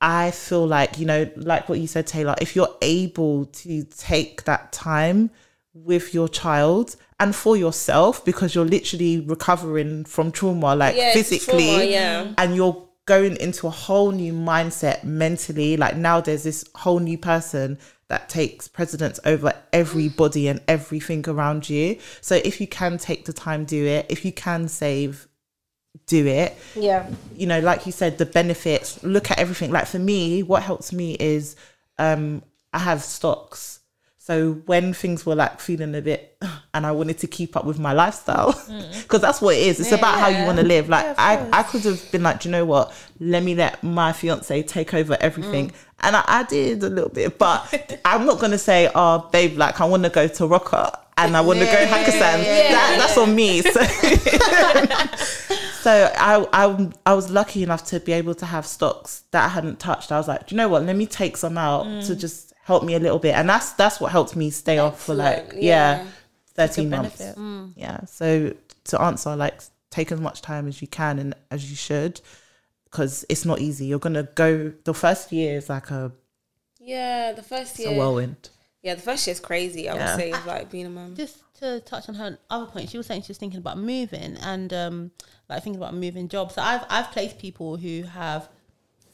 I feel like, you know, like what you said, Taylor, if you're able to take that time with your child and for yourself, because you're literally recovering from trauma, like Yeah, physically, trauma, yeah. and you're going into a whole new mindset mentally. Like now there's this whole new person that takes precedence over everybody and everything around you. So if you can take the time, do it. If you can save, do it Yeah. you know, like you said, the benefits, look at everything. Like for me, what helps me is um I have stocks. So when things were like feeling a bit and I wanted to keep up with my lifestyle, because that's what it is. It's about how you want to live. Like I, I could have been like, "Do you know what? Let me let my fiance take over everything. And I, I did a little bit, but I'm not gonna say, oh babe, like I want to go to Roka and I want to go Hakkasan. That, that's on me. So so I, I I was lucky enough to be able to have stocks that I hadn't touched. I was like, do you know what? Let me take some out to mm. just help me a little bit, and that's that's what helped me stay off for like yeah, yeah. thirteen months. benefit. Yeah. So to answer, like, take as much time as you can and as you should, because it's not easy. You're gonna go. The first year is like a, Yeah. The first it's year. a whirlwind. Yeah, the first year is crazy. I Yeah. would say of like being a mum. just to touch on her other point, she was saying she was thinking about moving and um, like thinking about moving jobs. So I've I've placed people who have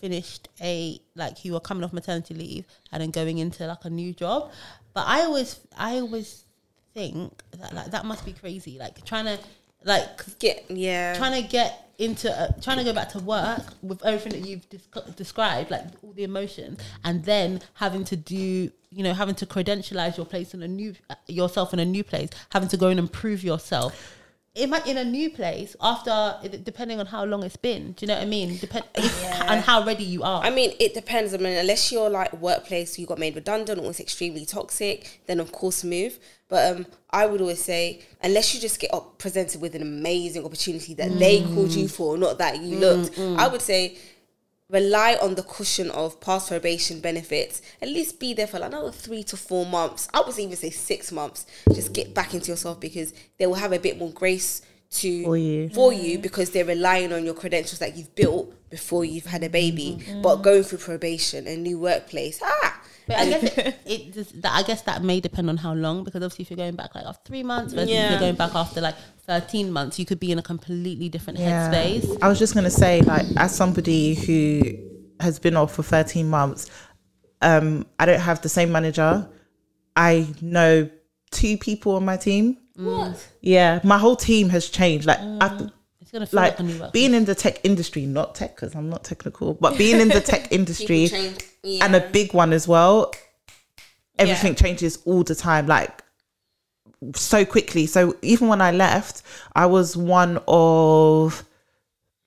finished a like who are coming off maternity leave and then going into like a new job. But I always I always think that like that must be crazy. Like trying to like Get yeah. trying to get into uh, trying to go back to work with everything that you've desc- described like all the emotions and then having to do you know having to credentialize your place in a new uh, yourself in a new place having to go and improve yourself. It might in a new place after depending on how long it's been. Do you know what i mean? Depend on how ready you are. I mean, it depends. I mean, unless your like workplace you got made redundant or it's extremely toxic, then of course move. But um, I would always say, unless you just get up presented with an amazing opportunity that they called you for, not that you looked, I would say rely on the cushion of past probation benefits. At least be there for like another three to four months. I would even say six months. Just get back into yourself because they will have a bit more grace to For you. for you because they're relying on your credentials that you've built before you've had a baby. But going through probation, a new workplace, ah, But I guess it, it just, that, I guess that may depend on how long because obviously if you're going back like after three months versus if you're going back after like 13 months you could be in a completely different Yeah. headspace I was just gonna say, like, as somebody who has been off for 13 months, um, I don't have the same manager. I know two people on my team. what? Yeah, my whole team has changed. Like, I, gonna feel like like a new work. being in the tech industry, not tech because I'm not technical, but being in the tech industry People change. Yeah. and a big one as well. Everything changes all the time, like so quickly. So even when I left, I was one of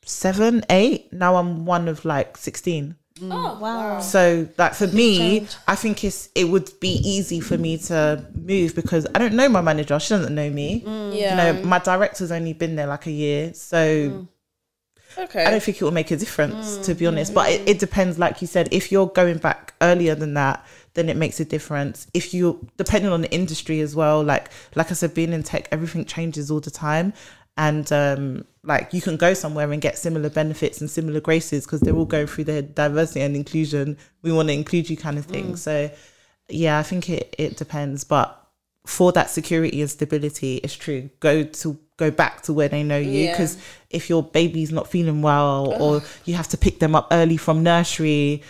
seven, eight. Now I'm one of like sixteen. Mm. oh, Wow. So like for me, change. I think it's it would be easy for me to move because I don't know my manager. She doesn't know me. Mm. Yeah. You know, my director's only been there like a year, so mm. Okay. I don't think it will make a difference mm, to be honest. But it, mm. it depends, like you said, if you're going back earlier than that, then it makes a difference. If you depending on the industry as well, like like I said, being in tech, everything changes all the time. And um, like you can go somewhere and get similar benefits and similar graces because they're all going through their diversity and inclusion. We want to include you, kind of thing. Mm. So, yeah, I think it it depends. But for that security and stability, it's true. Go to go back to where they know you Yeah. because if your baby's not feeling well or you have to pick them up early from nursery,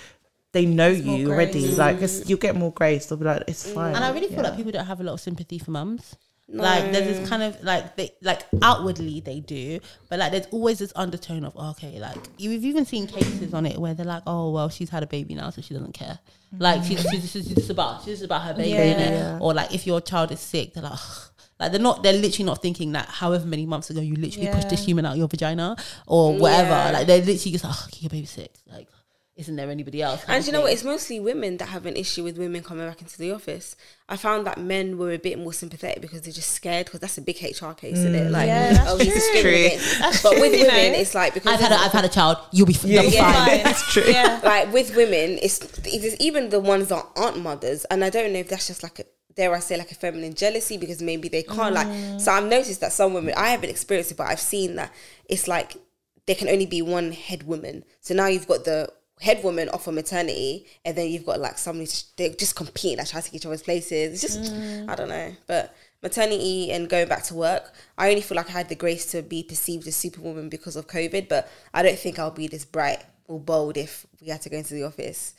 they know more you already. grace. Like you'll get more grace. They'll be like, it's mm. fine. And I really feel Yeah. like people don't have a lot of sympathy for mums. Like there's this kind of like they like outwardly they do, but like there's always this undertone of oh, okay, like you've even seen cases on it where they're like, oh well, she's had a baby now, so she doesn't care. Like she's she's, she's just about she's just about her baby, Yeah. Yeah. or like if your child is sick, they're like. "Ugh." Like they're not, they're literally not thinking that however many months ago you literally pushed this human out your vagina or whatever. Yeah. Like they're literally just like, oh, your baby's sick. Like, isn't there anybody else? And you know what? It's mostly women that have an issue with women coming back into the office. I found that men were a bit more sympathetic because they're just scared because that's a big HR case, isn't it? Mm. Like, Yeah, oh, that's oh, true. That's But true, with know. women, it's like because I've had a, I've had a child. You'll be, be Yeah, fine. yeah. That's true. Yeah. like with women, it's, it's even the ones that aren't mothers, and I don't know if that's just like a dare I say like a feminine jealousy because maybe they can't like. Mm. So I've noticed that some women, I haven't experienced it, but I've seen that it's like there can only be one head woman. So now you've got the head woman off on maternity, and then you've got like somebody they're just competing, like trying to take each other's places. It's just mm. I don't know, but. Maternity and going back to work, I only feel like I had the grace to be perceived as superwoman because of COVID, but I don't think I'll be this bright or bold if we had to go into the office.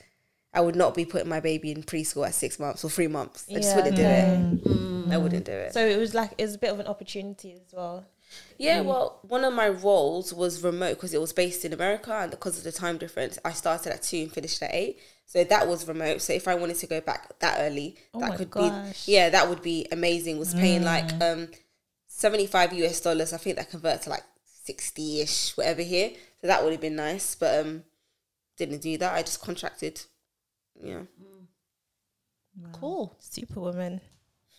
I would not be putting my baby in preschool at six months or three months. I just wouldn't do it. Mm. I wouldn't do it. So it was like it was a bit of an opportunity as well. Yeah, well, one of my roles was remote because it was based in America, and because of the time difference, I started at two and finished at eight. So that was remote. So if I wanted to go back that early, Oh that could gosh. be yeah, that would be amazing. Was paying like um seventy five US dollars. I think that converts to like sixty ish, whatever here. So that would have been nice, but um, didn't do that. I just contracted. Yeah. Cool. Superwoman.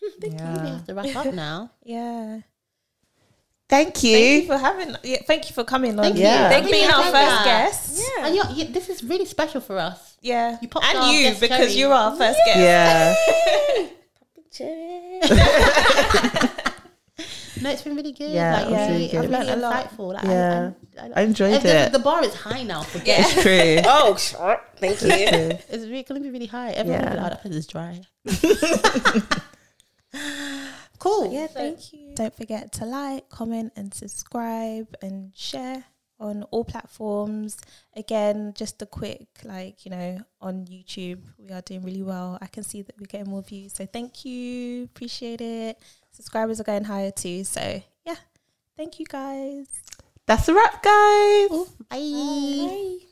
We have to wrap up now. Yeah. Thank you. Thank you for having. Yeah, thank you for coming on. Thank you. Yeah. Thank Thank being our first you. guest. Yeah. And you're, you, this is really special for us. Yeah. You popped and you because cherry. you're our first guest. Yeah. No, it's been really good. Yeah, like, it was really, really good. I've learned a Really lot. Insightful. Like, Yeah. I, I, I enjoyed the, it. The bar is high now. For Yeah. It's true. Oh, sure. Thank you. It's really, going to be really high. Everyone Yeah. will be like, oh, that place is dry. cool. Yeah, thank you. Don't forget to like, comment, and subscribe and share on all platforms. Again, just a quick, like, you know, on YouTube, we are doing really well. I can see that we're getting more views. So thank you. Appreciate it subscribers are going higher too. So yeah, thank you guys. That's a wrap, guys. Ooh, bye. bye. bye.